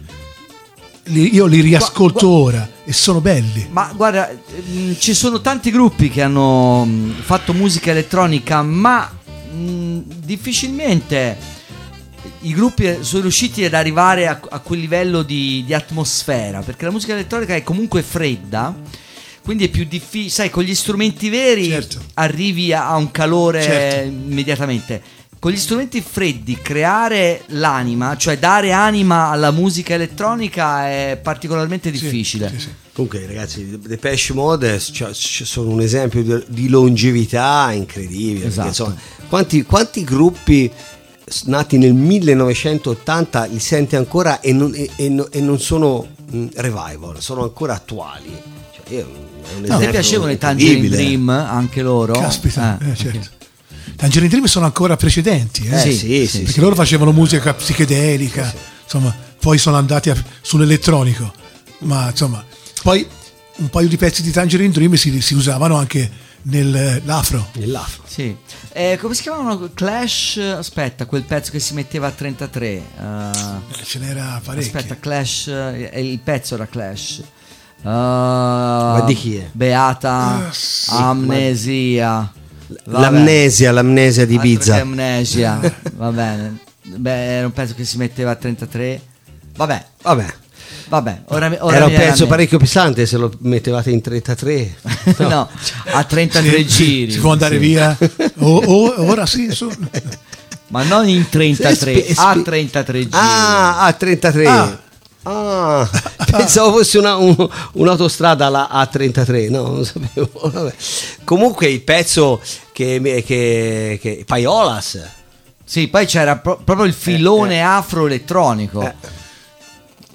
D: Li- io li riascolto ora e sono belli.
B: Ma guarda, ehm, ci sono tanti gruppi che hanno mh, fatto musica elettronica, ma mh, difficilmente i gruppi sono riusciti ad arrivare a, a quel livello di, di atmosfera, perché la musica elettronica è comunque fredda, quindi è più difficile, sai, con gli strumenti veri
D: Certo.
B: arrivi a, a un calore
D: Certo.
B: immediatamente. Con gli strumenti freddi creare l'anima, cioè dare anima alla musica elettronica è particolarmente difficile.
D: Sì, sì.
C: Comunque ragazzi, Depeche Mode cioè, sono un esempio di, longevità incredibile. perché,
B: Esatto.
C: insomma, quanti, quanti gruppi nati nel 1980 li senti ancora e non, e- e no- e non sono mh, revival, sono ancora attuali. Cioè, io-
B: A te
C: esempio
B: piacevano i Tangerine. Dream anche loro?
D: Caspita,
B: Eh.
D: eh, certo. Tangerine Dream sono ancora precedenti, eh?
C: Eh,
B: Sì,
C: sì, sì,
D: perché
C: sì.
D: loro facevano musica psichedelica, insomma, poi sono andati a- sull'elettronico, ma insomma, poi un paio di pezzi di Tangerine Dream si, si usavano anche nell'afro.
C: Nell'afro.
B: Sì. Eh, come si chiamavano? Clash. Aspetta, quel pezzo che si metteva a 33. eh,
D: Eh, Ce n'era parecchi.
B: aspetta, Clash. eh, il pezzo era Clash. Ma
C: di chi è?
B: Beata
D: Ah, sì,
B: Amnesia. Vabbè.
C: L'amnesia, l'amnesia di Ibiza.
B: Amnesia. Va bene. Beh, era un pezzo che si metteva a 33. Vabbè,
C: Vabbè,
B: vabbè. Ora, ora
C: era un pezzo
B: a
C: parecchio pesante se lo mettevate in 33.
B: no, a 33
D: Sì,
B: giri.
D: Si può andare
B: Sì.
D: via. O- o- ora sì, su-
B: Ma non in 33,
C: Spe-
B: a
C: spe-
B: 33 giri.
C: Ah, a 33.
D: Ah.
C: Ah, pensavo fosse una- un- un'autostrada alla A33, no, non sapevo. Vabbè. Comunque il pezzo che, che, che Paiolas,
B: Sì, poi c'era pro- proprio il filone afro-elettronico.
C: Eh.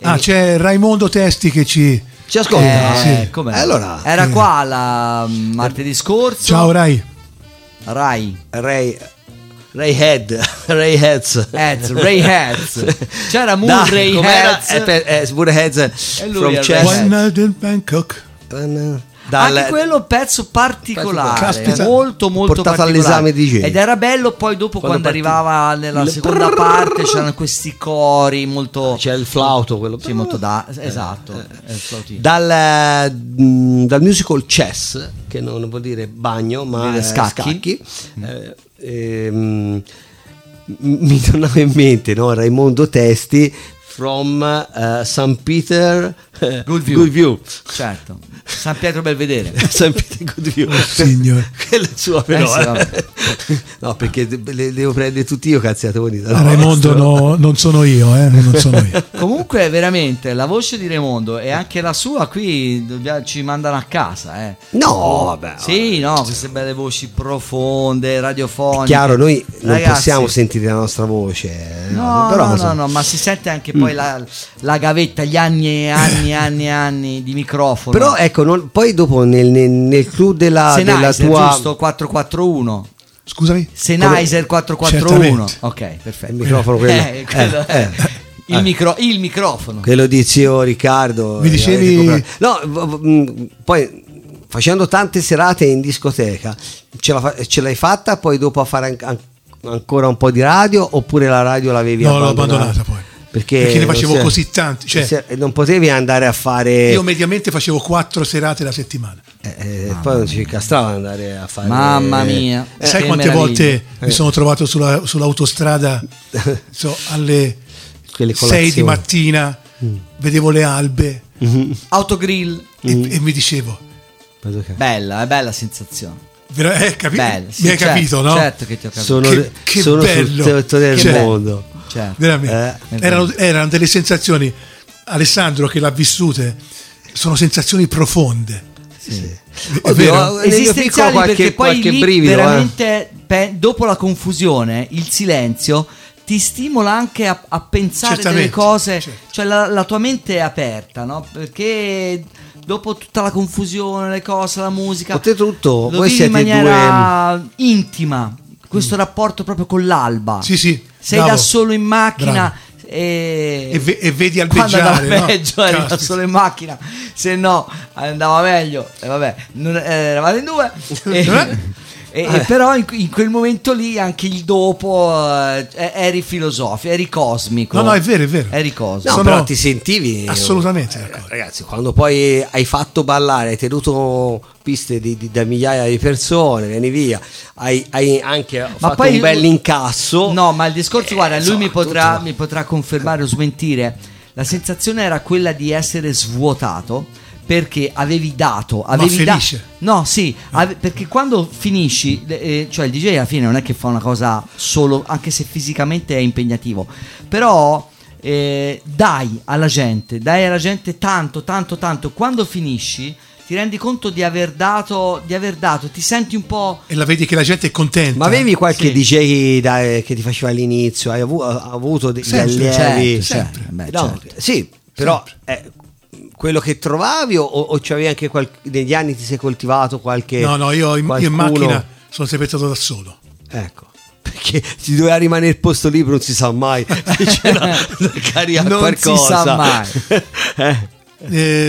D: Ah, c'è Raimondo Testi che ci.
C: ci ascolta?
B: Eh,
D: sì.
B: com'è?
C: Eh, allora,
B: Era
D: sì.
B: qua la mm, martedì scorso.
D: Ciao Rai.
B: Rai.
C: Ray, Ray Head, Ray Heads.
B: Heads, Ray Heads. C'era Moon
C: Dai,
B: Ray? Heads.
C: Eh, pe- eh, Moon Heads
B: E lui
C: from
B: era
C: Chess.
D: One night in Bangkok.
C: Dal-
B: Anche quello pezzo particolare,
D: Caspita.
B: molto molto
C: Portato
B: particolare.
C: all'esame di Jay.
B: Ed era bello poi dopo quando,
C: Quando
B: arrivava nella
C: Il
B: seconda
C: prrrr.
B: parte c'erano questi cori molto
C: C'è il flauto, quello.
B: Sì, molto da esatto, il flautino.
C: Dal, mm, dal musical Chess, che non vuol dire bagno, ma
B: dire
C: è
B: scacchi.
C: eh, ehm, mi tornava in mente no? Raimondo Testi from eh, St. Peter eh,
B: Goodview. Certo. San Pietro Belvedere.
C: St. Peter Goodview.
D: signore.
C: Quello è il suo però.
B: Eh sì,
C: eh.
B: vabbè.
C: no, perché le devo prendere tutti io, cazziate bonita. No,
D: Raimondo no- non sono io, eh, non sono io.
B: Comunque, veramente, la voce di Raimondo e anche la sua qui dobbiamo- ci mandano a casa. Eh.
C: No, vabbè.
B: Sì, no, queste belle voci profonde, radiofoniche.
C: Chiaro, noi non
B: Ragazzi,
C: possiamo sentire la nostra voce.
B: No,
C: però
B: no, no, no, ma si sente anche poi la, la gavetta, gli anni e anni e anni e anni di microfono.
C: Però ecco, non- poi dopo nel, nel, nel clou della, della tua...
B: giusto? 441.
D: Scusami?
B: Sennheiser 441.
D: Certamente.
B: Ok, perfetto.
C: Il microfono quello.
B: Eh, quello-
C: Eh, eh.
B: il, micro- il microfono.
C: Quello di zio Riccardo.
D: Mi dicevi-
C: eh, comprato. No, poi facendo tante serate in discoteca, ce, la ce l'hai fatta poi dopo a fare an- an- ancora un po' di radio oppure la radio l'avevi
D: No, l'ho
C: abbandonata?
D: abbandonata poi.
C: Perché,
D: Perché ne facevo
C: non si-
D: così tanti, cioè-
C: se- non potevi andare a fare.
D: Io mediamente facevo quattro serate la settimana.
C: eh, eh, poi non ci castrava andare a fare.
B: Mamma mia.
C: Eh,
D: Sai quante
B: meraviglia.
D: volte mi sono trovato sulla- sull'autostrada so, alle
C: Quelle
D: 6 di mattina,
C: Mm.
D: vedevo le albe
B: Autogrill.
D: e,
C: Mm.
D: e mi dicevo,
B: Bella, è bella sensazione.
D: vera- eh, capi-
B: Bella, sì,
D: mi hai
B: certo,
D: capito, no?
B: Certo che ti ho capito.
C: Sono,
D: Che- che
C: sono
D: bello.
C: sul tetto del
D: bello.
C: mondo.
B: Certo.
D: Veramente.
C: Eh.
D: erano, erano delle sensazioni, Alessandro che l'ha vissute, sono sensazioni profonde. È
C: Oddio, piccolo
B: esistenziali
C: qualche,
B: perché poi lì
C: brivido. eh.
B: veramente pe- dopo la confusione il silenzio ti stimola anche a, a pensare
D: Certamente,
B: delle cose
D: certo.
B: cioè la, la tua mente è aperta no? perché dopo tutta la confusione le cose la musica
C: Oltretutto,
B: lo
C: voi
B: vivi in
C: siete
B: maniera intima questo rapporto proprio con l'alba
D: Sì, sì,
B: sei
D: bravo.
B: da solo in macchina e,
D: E ve- e vedi
B: andava
D: albeggiare, no?
B: peggio eri da solo in macchina se no andava meglio. E vabbè non, eh, eravate in due. E, e- e però in, in quel momento lì anche il dopo eh, eri filosofico eri cosmico
D: No, no, è vero, è vero.
B: eri cosmico
C: No,
D: Sono
C: però ti sentivi
D: assolutamente
C: Eh, ragazzi, quando poi hai fatto ballare, hai tenuto piste di, di- da migliaia di persone, vieni via, hai, hai anche fatto
B: poi-
C: un bel incasso.
B: No, ma il discorso,
C: Eh,
B: guarda, lui
C: insomma,
B: mi potrà,
C: tutto-
B: mi potrà confermare o smentire. La sensazione era quella di essere svuotato perché avevi dato, avevi da-
D: felice.
B: No, sì, ave- perché quando finisci, eh, cioè il DJ alla fine non è che fa una cosa solo, anche se fisicamente è impegnativo, però eh, dai alla gente, dai alla gente tanto, tanto, tanto. Quando finisci ti rendi conto di aver dato, di aver dato, ti senti un po'...
D: E la vedi che la gente è contenta.
C: Ma avevi qualche
B: Sì.
C: DJ da- che ti faceva all'inizio? Hai avu- ha avuto degli
D: Sempre,
C: allievi?
B: certo,
D: sempre.
B: beh,
C: No,
B: certo.
C: Sì, però eh, quello che trovavi o, o c'avevi anche qual- negli anni ti sei coltivato qualche...
D: No, no, io in, io in macchina sono sempre stato da solo.
C: Ecco. Perché ti doveva rimanere il posto libero, non si sa mai. Se c'era da caricare
B: Non si
C: qualcosa.
B: sa mai.
C: Eh.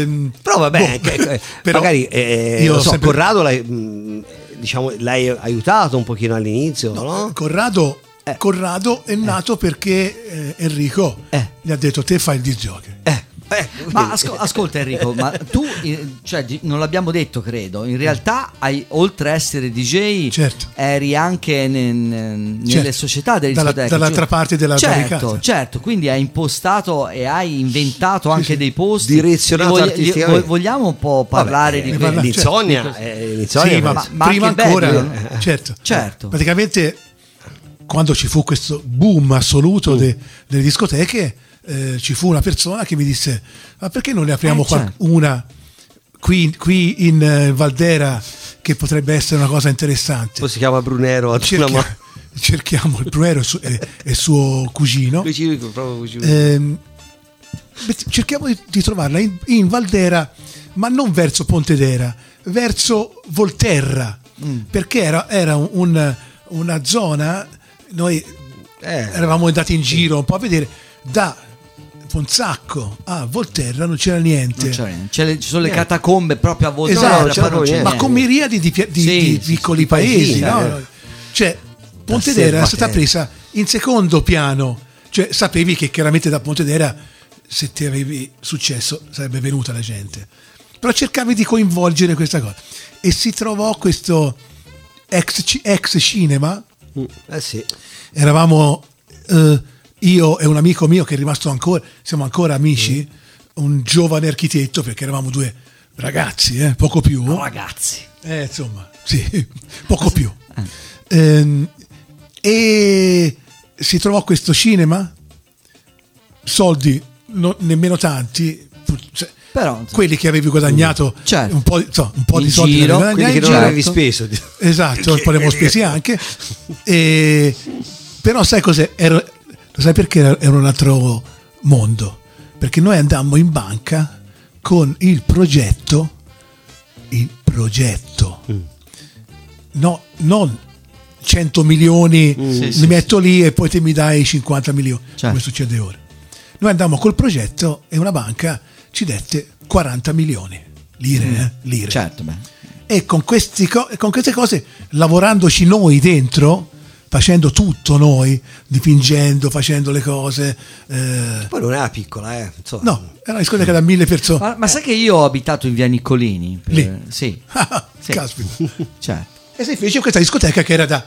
D: Ehm,
C: Però vabbè,
D: boh,
C: anche- eh,
D: però
C: magari eh,
D: io
C: lo so,
D: sempre-
C: Corrado l'hai, mh, diciamo, l'hai aiutato un pochino all'inizio, no?
D: Corrado,
C: Eh.
D: Corrado è nato perché eh, Enrico
C: Eh.
D: gli ha detto te fai il disc jockey.
C: Eh, eh,
B: Ma asco- ascolta Enrico, ma tu, eh, cioè, di- non l'abbiamo detto credo, in realtà hai, oltre a essere DJ,
D: Certo.
B: eri anche ne- ne- nelle
D: Certo.
B: società delle
D: Dalla-
B: discoteche.
D: dall'altra
B: giusto?
D: parte della
B: certo,
D: barricata.
B: Certo, quindi hai impostato e hai inventato anche
D: sì.
B: dei posti.
C: Direzionato
B: Li voglia- li-
C: artisticamente.
B: vo- vogliamo un po' parlare
C: Vabbè,
B: di
C: eh,
B: quello?
C: l'insonnia,
B: Certo.
C: eh,
D: Sì, ma,
B: ma
D: prima ancora,
B: Babylon.
D: certo.
B: Certo.
D: Praticamente quando ci fu questo boom assoluto
B: Mm.
D: de- delle discoteche, eh, ci fu una persona che mi disse: Ma perché non ne apriamo
B: Eh, certo.
D: una qui, qui in eh, Valdera che potrebbe essere una cosa interessante?
C: Poi si chiama Brunero.
D: Cerchia- cerchiamo il Bruero e, su- e- e suo cugino.
C: proprio vicino.
D: Ehm, cerchiamo di, di trovarla in, in Valdera, ma non verso Pontedera, verso Volterra,
C: Mm.
D: perché era, era un- un- una zona, noi
C: Eh.
D: eravamo andati in giro un po' a vedere, da Fonzacco a Volterra non c'era niente.
B: Non c'è niente. Ci sono le catacombe proprio a Volterra,
D: Esatto,
C: c'era
D: ma con miriadi di, di-
B: Sì,
D: di
B: sì,
D: piccoli
C: sì,
D: paesi,
C: paesini,
D: no?
C: eh.
D: Cioè, Pontedera era stata presa in secondo piano, cioè sapevi che chiaramente da Pontedera se ti avevi successo sarebbe venuta la gente, però cercavi di coinvolgere questa cosa e si trovò questo ex, ex cinema,
C: Eh sì.
D: eravamo eh, io e un amico mio che è rimasto ancora, siamo ancora amici, un giovane architetto perché eravamo due ragazzi, eh, poco più.
B: Ragazzi.
D: Eh, insomma, sì, poco più. Ehm, e si trovò questo cinema, soldi no- nemmeno tanti, cioè,
B: Però,
D: quelli che avevi guadagnato
B: Certo.
D: un po', di- insomma, un po' di soldi
B: giro,
D: li
C: che non
D: in
C: avevi
D: giro.
C: speso.
D: Esatto, un po' le abbiamo spesi anche. E- però sai cos'è? Era- lo sai perché era, un altro mondo? Perché noi andammo in banca con il progetto, il progetto, no, non 100 milioni
B: Sì,
D: li
B: sì,
D: metto lì e poi te mi dai 50 milioni,
B: Certo.
D: come succede ora. Noi andammo col progetto e una banca ci dette 40 milioni lire, eh, lire.
B: certo.
D: E con, questi co- con queste cose, lavorandoci noi dentro, facendo tutto noi, dipingendo, facendo le cose. eh,
C: Poi non era piccola, eh. insomma.
D: no, era una discoteca da mille persone.
B: Ma, ma sai che io ho abitato in via Niccolini? Per-
D: Lì?
B: Sì, sì.
D: Caspita.
B: certo.
D: E si fece questa discoteca che era da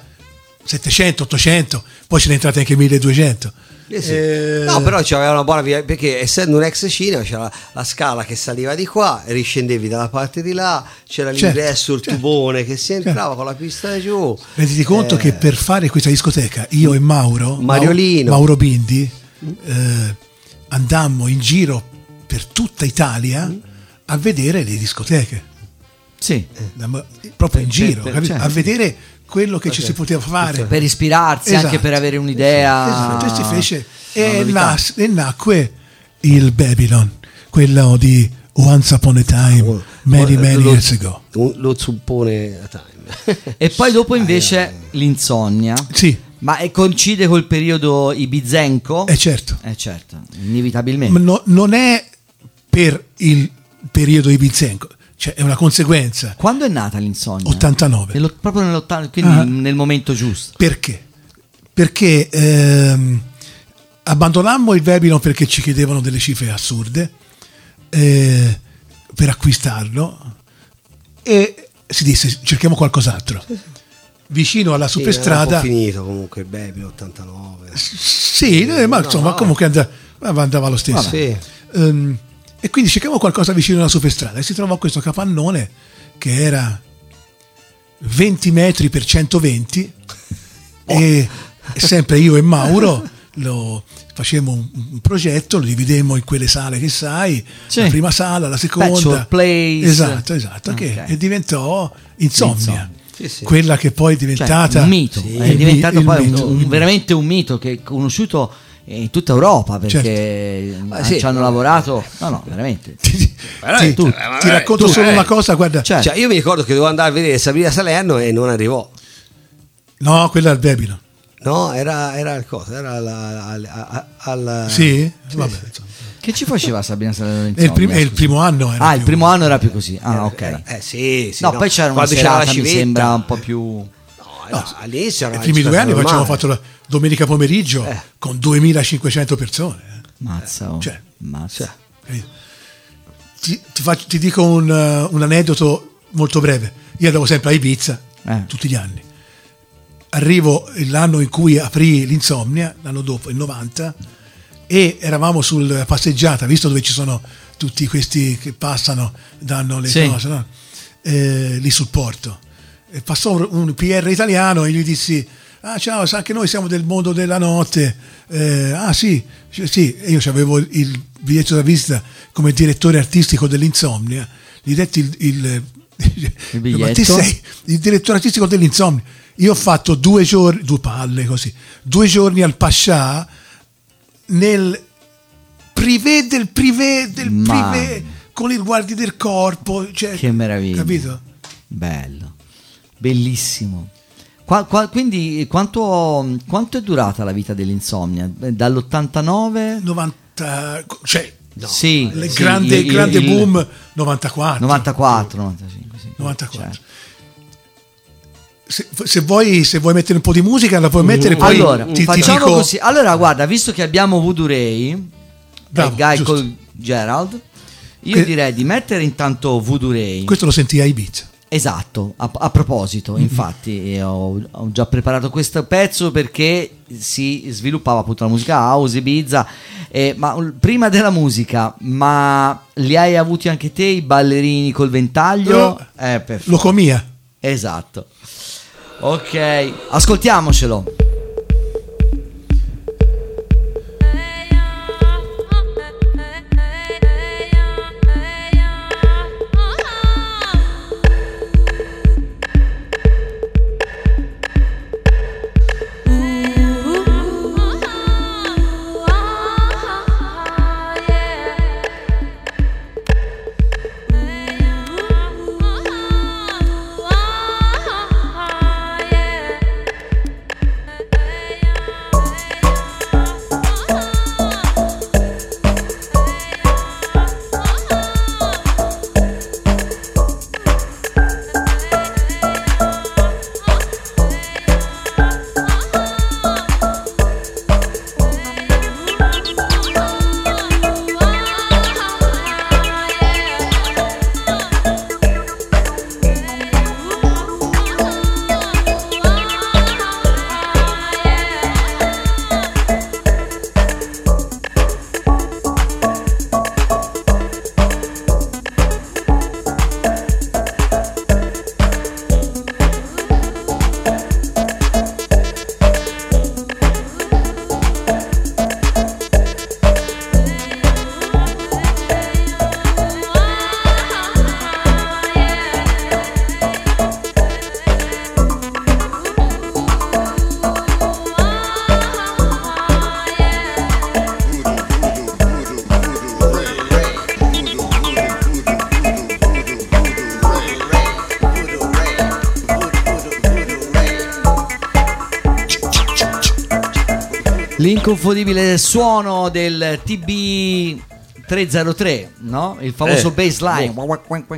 D: 700, 800, poi ce ne entrate anche 1200.
C: Eh sì.
D: Eh,
C: No, però c'aveva una buona via perché essendo un ex cinema c'era la, la scala che saliva di qua e riscendevi dalla parte di là, c'era
D: Certo,
C: l'ingresso, il
D: certo.
C: tubone che si entrava
D: Certo.
C: con la pista giù.
D: Renditi conto
C: Eh,
D: che per fare questa discoteca io e Mauro,
C: Mariolino.
D: Mau- Mauro Bindi, eh, andammo in giro per tutta Italia
C: Mm.
D: a vedere le discoteche.
B: Sì.
D: Andammo proprio in
B: Per-
D: giro,
B: per-
D: capito?
B: certo.
D: a vedere quello che ci si poteva fare.
B: Per ispirarsi,
D: Esatto.
B: anche per avere un'idea.
D: Esatto, e si fece e, nas- e nacque il Babylon, quello di Once Upon a Time, many many
C: lo,
D: years ago.
C: lo zuppone a time.
B: E poi dopo invece l'insonnia.
D: Sì,
B: Ma è- coincide col periodo ibizenco?
D: è certo.
B: Eh certo, inevitabilmente.
D: Ma no- non è per il periodo ibizenco, cioè è una conseguenza.
B: Quando è nata l'insonnia?
D: 89.
B: Nello- proprio nell'80, quindi
D: Ah.
B: nel momento giusto.
D: Perché? Perché ehm, abbandonammo il Babylon perché ci chiedevano delle cifre assurde eh, per acquistarlo e si disse cerchiamo qualcos'altro. Vicino alla
C: Sì, era un
D: superstrada,
C: po' finito comunque il baby 89.
D: sì, eh, ma
C: No,
D: insomma
C: no.
D: comunque andava, andava lo stesso.
C: Sì.
D: Ehm, e quindi cerchiamo qualcosa vicino alla superstrada e si trovò questo capannone che era 20 metri per 120 e sempre io e Mauro lo facemmo un, un progetto, lo dividemmo in quelle sale che sai,
B: Sì.
D: la prima sala, la seconda.
B: Place.
D: Esatto, esatto, che
B: Ok.
D: e diventò Insomnia.
B: Insomnia.
C: Sì, sì.
D: Quella che poi è
B: Cioè,
D: diventata
B: un mito, è diventato poi un- un- veramente un mito che è conosciuto in tutta Europa perché
D: Certo.
C: Ma sì.
B: ci hanno lavorato. No, no, veramente.
D: Ti,
C: Veramente,
D: ti-
C: eh,
D: ti racconto
C: tu,
D: solo
C: eh.
D: una cosa, guarda.
B: Cioè,
C: Cioè, io mi ricordo che dovevo andare a vedere Sabrina Salerno e non arrivò.
D: No, quella è il Babylon.
C: No, era, era il cosa? Era la- al, al- al-
D: Sì, vabbè, insomma.
B: che ci faceva Sabrina Salerno
D: È il, prim- è il primo anno. era
B: Ah, il primo anno era più così. Ah, ok.
C: era- eh sì, sì.
B: no, poi c'era una
C: Quando c'era
B: serata, mi sembra un po' più...
C: No, era- all'inizio era
D: I primi due anni facevamo
C: normale.
D: fatto la domenica pomeriggio
C: Eh.
D: con 2500 persone. eh.
B: Mazza, oh.
D: Cioè,
B: Mazza.
D: capito? Ti, ti faccio- ti dico un, uh, un aneddoto molto breve. Io andavo sempre a Ibiza
B: Eh.
D: tutti gli anni. Arrivo l'anno in cui aprì l'insomnia, l'anno dopo, il 90, e eravamo sul passeggiata, visto dove ci sono tutti questi che passano, danno le
B: Sì.
D: cose, no? Eh, lì sul porto. E passò un PR italiano e gli dissi, ah ciao, sa che noi siamo del mondo della notte. Eh, ah sì, sì, io avevo il biglietto da visita come direttore artistico dell'Insomnia. Gli detti il, il,
B: biglietto?
D: Ma ti sei il direttore artistico dell'Insomnia. Io ho fatto due giorni, due palle così, due giorni al Pascià nel privé del privé del
B: Ma-
D: privé con il guardi del corpo. Cioè,
B: Che meraviglia.
D: Capito?
B: Bello. Bellissimo. Qua- qua- quindi quanto, quanto è durata la vita dell'insomnia? Eh, Dall'89?
D: 90, cioè,
B: Sì,
D: il
B: sì,
D: grande,
B: il-
D: grande
B: il-
D: boom 94.
B: 94, 95, sì.
D: 94.
B: Certo.
D: Se, se vuoi, se vuoi mettere un po' di musica, la puoi mettere poi.
B: allora,
D: ti, ti
B: facciamo
D: dico,
B: così. Allora, guarda, visto che abbiamo Voodoo Ray
D: Bravo,
B: e Guy Gerald, io
D: Que-
B: direi di mettere intanto Voodoo Ray.
D: Questo lo senti a Ibiza.
B: Esatto, a, a proposito,
D: Mm-hmm.
B: infatti eh, ho, ho già preparato questo pezzo perché si sviluppava appunto la musica house, Ibiza, eh, ma prima della musica, ma li hai avuti anche te i ballerini col ventaglio?
D: Eh. Locomia.
B: Esatto. Ok, ascoltiamocelo. L'inconfondibile suono del TB 303, no? Il famoso
C: Eh,
B: baseline,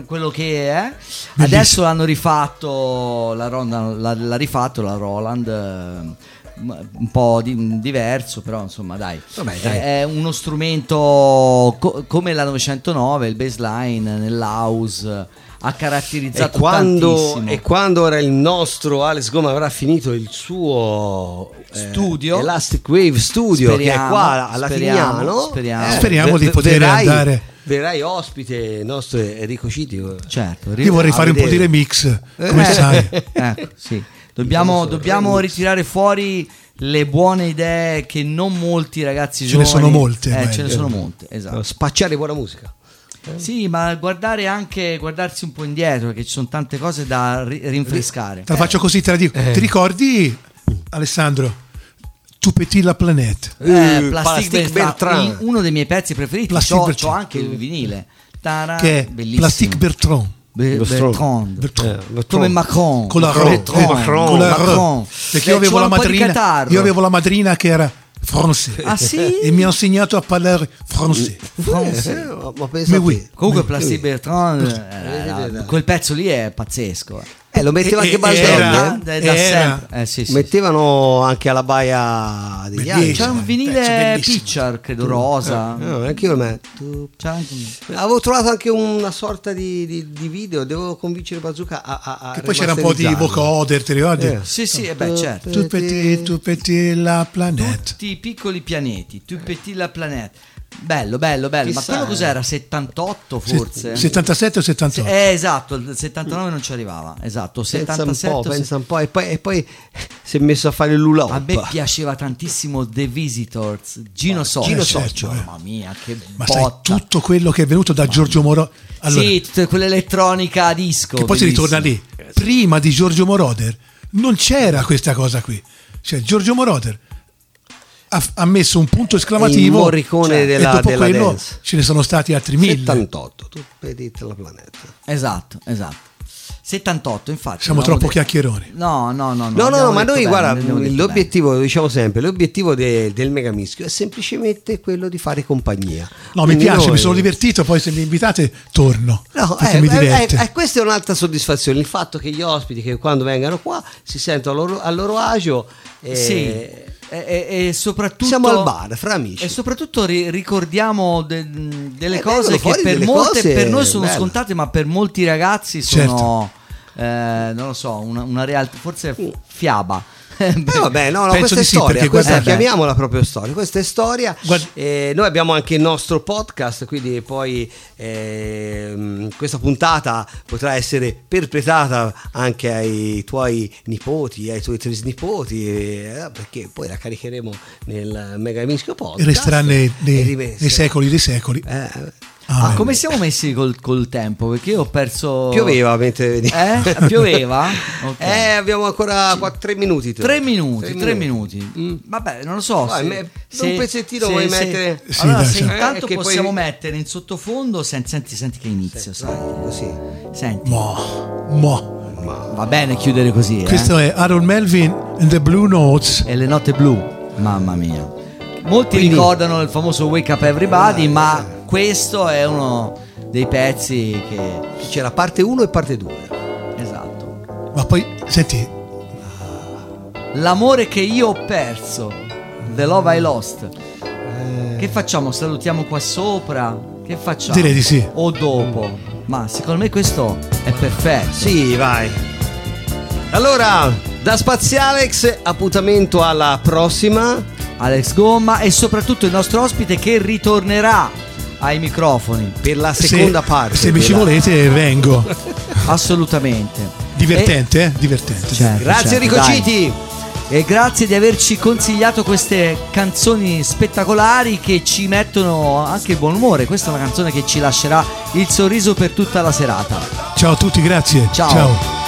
B: quello che è. Adesso l'hanno rifatto, la, Ronda- la- l'ha rifatto la Roland. eh, un po' di- diverso, però insomma, dai,
C: Vabbè, dai.
B: è uno strumento co- come la 909, il baseline nell'house ha
C: E
B: caratterizzato
C: quando,
B: tantissimo.
C: e quando ora il nostro Alex Goma avrà finito il suo eh,
B: Studio.
C: Elastic Wave Studio che è
B: Speriamo,
C: qua alla
B: speriamo,
C: Tignano
B: speriamo.
D: Speriamo di poter
C: verrai-
D: andare.
C: verrai ospite nostro Enrico Citi
B: Certo,
D: Io vorrei fare un po' di
C: vedere.
D: remix, come
B: Eh,
D: sai.
B: ecco, sì. Dobbiamo, dobbiamo ritirare fuori le buone idee che non molti ragazzi
D: Ce ne
B: giovani-
D: sono molte,
B: Eh, ce ne sono molte, esatto.
C: spacciare buona musica
B: Sì, ma guardare anche, guardarsi un po' indietro, perché ci sono tante cose da ri- rinfrescare.
D: Te la faccio così, te la dico.
C: Eh.
D: Ti ricordi, Alessandro? Tu petit la planète.
B: Eh,
C: Eh,
B: Plastic
C: Plastic
B: Bertrand,
C: Bertrand.
B: uno dei miei pezzi preferiti.
D: Plastic
B: C'ho,
D: Bertrand.
B: c'ho anche il vinile. Tara,
D: Che è
B: bellissimo.
D: Plastic Bertrand.
B: Be-
C: Bertrand.
B: Bertrand.
D: Bertrand.
C: Eh.
B: Come Macron.
D: Con la
B: Macron.
D: R.
B: Bertrand.
D: Eh,
C: Macron.
D: con la R.
B: Macron.
D: Perché io
B: Eh,
D: avevo, madrina, io avevo la madrina che era francese.
B: Ah, sì?
D: E mi ha insegnato a parlare francese.
B: France.
C: Eh, ma, ma pensa
D: Mais
C: a
D: oui.
C: te.
B: Comunque Plastic Bertrand, eh, era- quel pezzo lì è pazzesco. Eh.
C: Eh, lo metteva
D: E-
C: anche
D: era-
C: eh?
B: Eh, sì, sì,
C: mettevano anche alla baia degli altri
B: C'era un vinile picture, credo rosa.
C: No, anche io lo metto.
B: C'era anche un-
C: Avevo trovato anche una sorta di, di- di video, devo convincere Bazooka a, a, a
D: Che poi c'era un po' di vocoder, ti ricordi?
C: Eh.
B: Sì, sì, eh beh, certo.
D: Tu petit, tu petit la planète.
B: Tutti i piccoli pianeti, tu petit la planète. Bello, bello, bello. Ma
C: Chissà,
B: quello
C: eh.
B: cos'era? 78 forse?
D: 77 o 78?
B: Eh, esatto, il 79 non ci arrivava. Esatto,
C: Pensa un
B: 77.
C: po', pensa un po', e poi, e poi si è messo a fare il lula
B: A me piaceva tantissimo The Visitors, Gino Soccio.
D: Gino Soccio, eh.
B: Mamma mia, che
D: Ma sai,
B: botta.
D: tutto quello che è venuto da Giorgio Moro... Allora,
B: sì, tutta quell'elettronica a disco.
D: che poi si ritorna lì. Prima di Giorgio Moroder non c'era questa cosa qui. Cioè, Giorgio Moroder ha, ha messo un punto esclamativo
C: Il Morricone
D: cioè,
C: della-
D: e dopo
C: della
D: quello
C: dance.
D: ce ne sono stati altri mille.
C: 78, tu vedi la planeta.
B: Esatto, esatto. 78, infatti.
D: Siamo troppo
B: detto-
D: chiacchieroni.
B: No, no, no.
C: No, no, no, ma noi
B: bene,
C: guarda, l'obiettivo, lo diciamo sempre, l'obiettivo de- del Megamischio è semplicemente quello di fare compagnia.
D: No, mi
C: Quindi
D: piace,
C: noi-
D: mi sono divertito, poi se mi invitate torno.
C: No, eh,
D: mi
C: eh,
D: diverte.
C: eh, questa è un'altra soddisfazione, il fatto che gli ospiti che quando vengano qua si sentono a loro, a loro agio. eh,
B: Sì, e, e- e soprattutto
C: Siamo al bar, fra amici.
B: E soprattutto ri- ricordiamo de- delle
C: Eh,
B: cose che per molte
C: cose
B: per noi sono
C: belle.
B: scontate, ma per molti ragazzi sono eh, non lo so, una, una realtà, forse fiaba.
C: Eh, vabbè, no, no,
D: Penso
C: questa è
D: sì,
C: storia, questa
B: guarda-
C: chiamiamola proprio storia, questa è storia.
D: Guarda-
C: Eh, noi abbiamo anche il nostro podcast, quindi poi ehm, questa puntata potrà essere perpetrata anche ai tuoi nipoti, ai tuoi trisnipoti, eh, perché poi la caricheremo nel Mega Mischio podcast.
D: Resterà nei, nei- nei secoli dei secoli.
C: Eh,
D: Ah,
B: Ma come siamo messi col, col tempo? Perché io ho perso.
C: pioveva mentre vedi.
B: Eh? Pioveva? Ok.
C: Eh, abbiamo ancora 3 minuti. tu.
B: Tre minuti,
C: Tre
B: tre minuti.
C: Mm.
B: Vabbè, non lo so.
C: Vai,
B: se-
C: me-
B: se-
C: un pezzettino
B: se-
C: vuoi
B: se-
C: mettere?
D: Sì,
B: allora,
D: dai,
B: se
D: sì.
B: intanto
C: Eh, che
B: possiamo
C: poi-
B: mettere in sottofondo, sen- senti, senti che inizio, sai.
C: Così.
B: Senti,
D: Mo, mo.
B: va bene chiudere così. eh?
D: Questo è Aaron Melvin and the Blue Notes.
B: E le note blu, mamma mia. Molti
C: Quindi-
B: ricordano il famoso Wake Up Everybody, ma questo è uno dei pezzi che.
C: C'era parte 1 e parte 2.
B: Esatto.
D: Ma poi, senti,
B: L'amore che io ho perso, The Love I Lost. Che facciamo? Salutiamo qua sopra? Che facciamo?
D: Direi di sì.
B: O dopo? Ma secondo me questo è perfetto.
C: Sì, vai. Allora, da Spazialex, appuntamento alla prossima.
B: Alex Gomma e soprattutto il nostro ospite che ritornerà ai microfoni.
C: Per la
D: se,
C: seconda parte.
D: se mi ci volete vengo.
B: Assolutamente.
D: Divertente, eh? Divertente.
B: E- certo,
C: Grazie
B: certo,
C: Enrico
B: dai.
C: Citi.
B: E grazie di averci consigliato queste canzoni spettacolari che ci mettono anche il buon umore. Questa è una canzone che ci lascerà il sorriso per tutta la serata.
D: Ciao a tutti, grazie.
B: Ciao.
D: Ciao.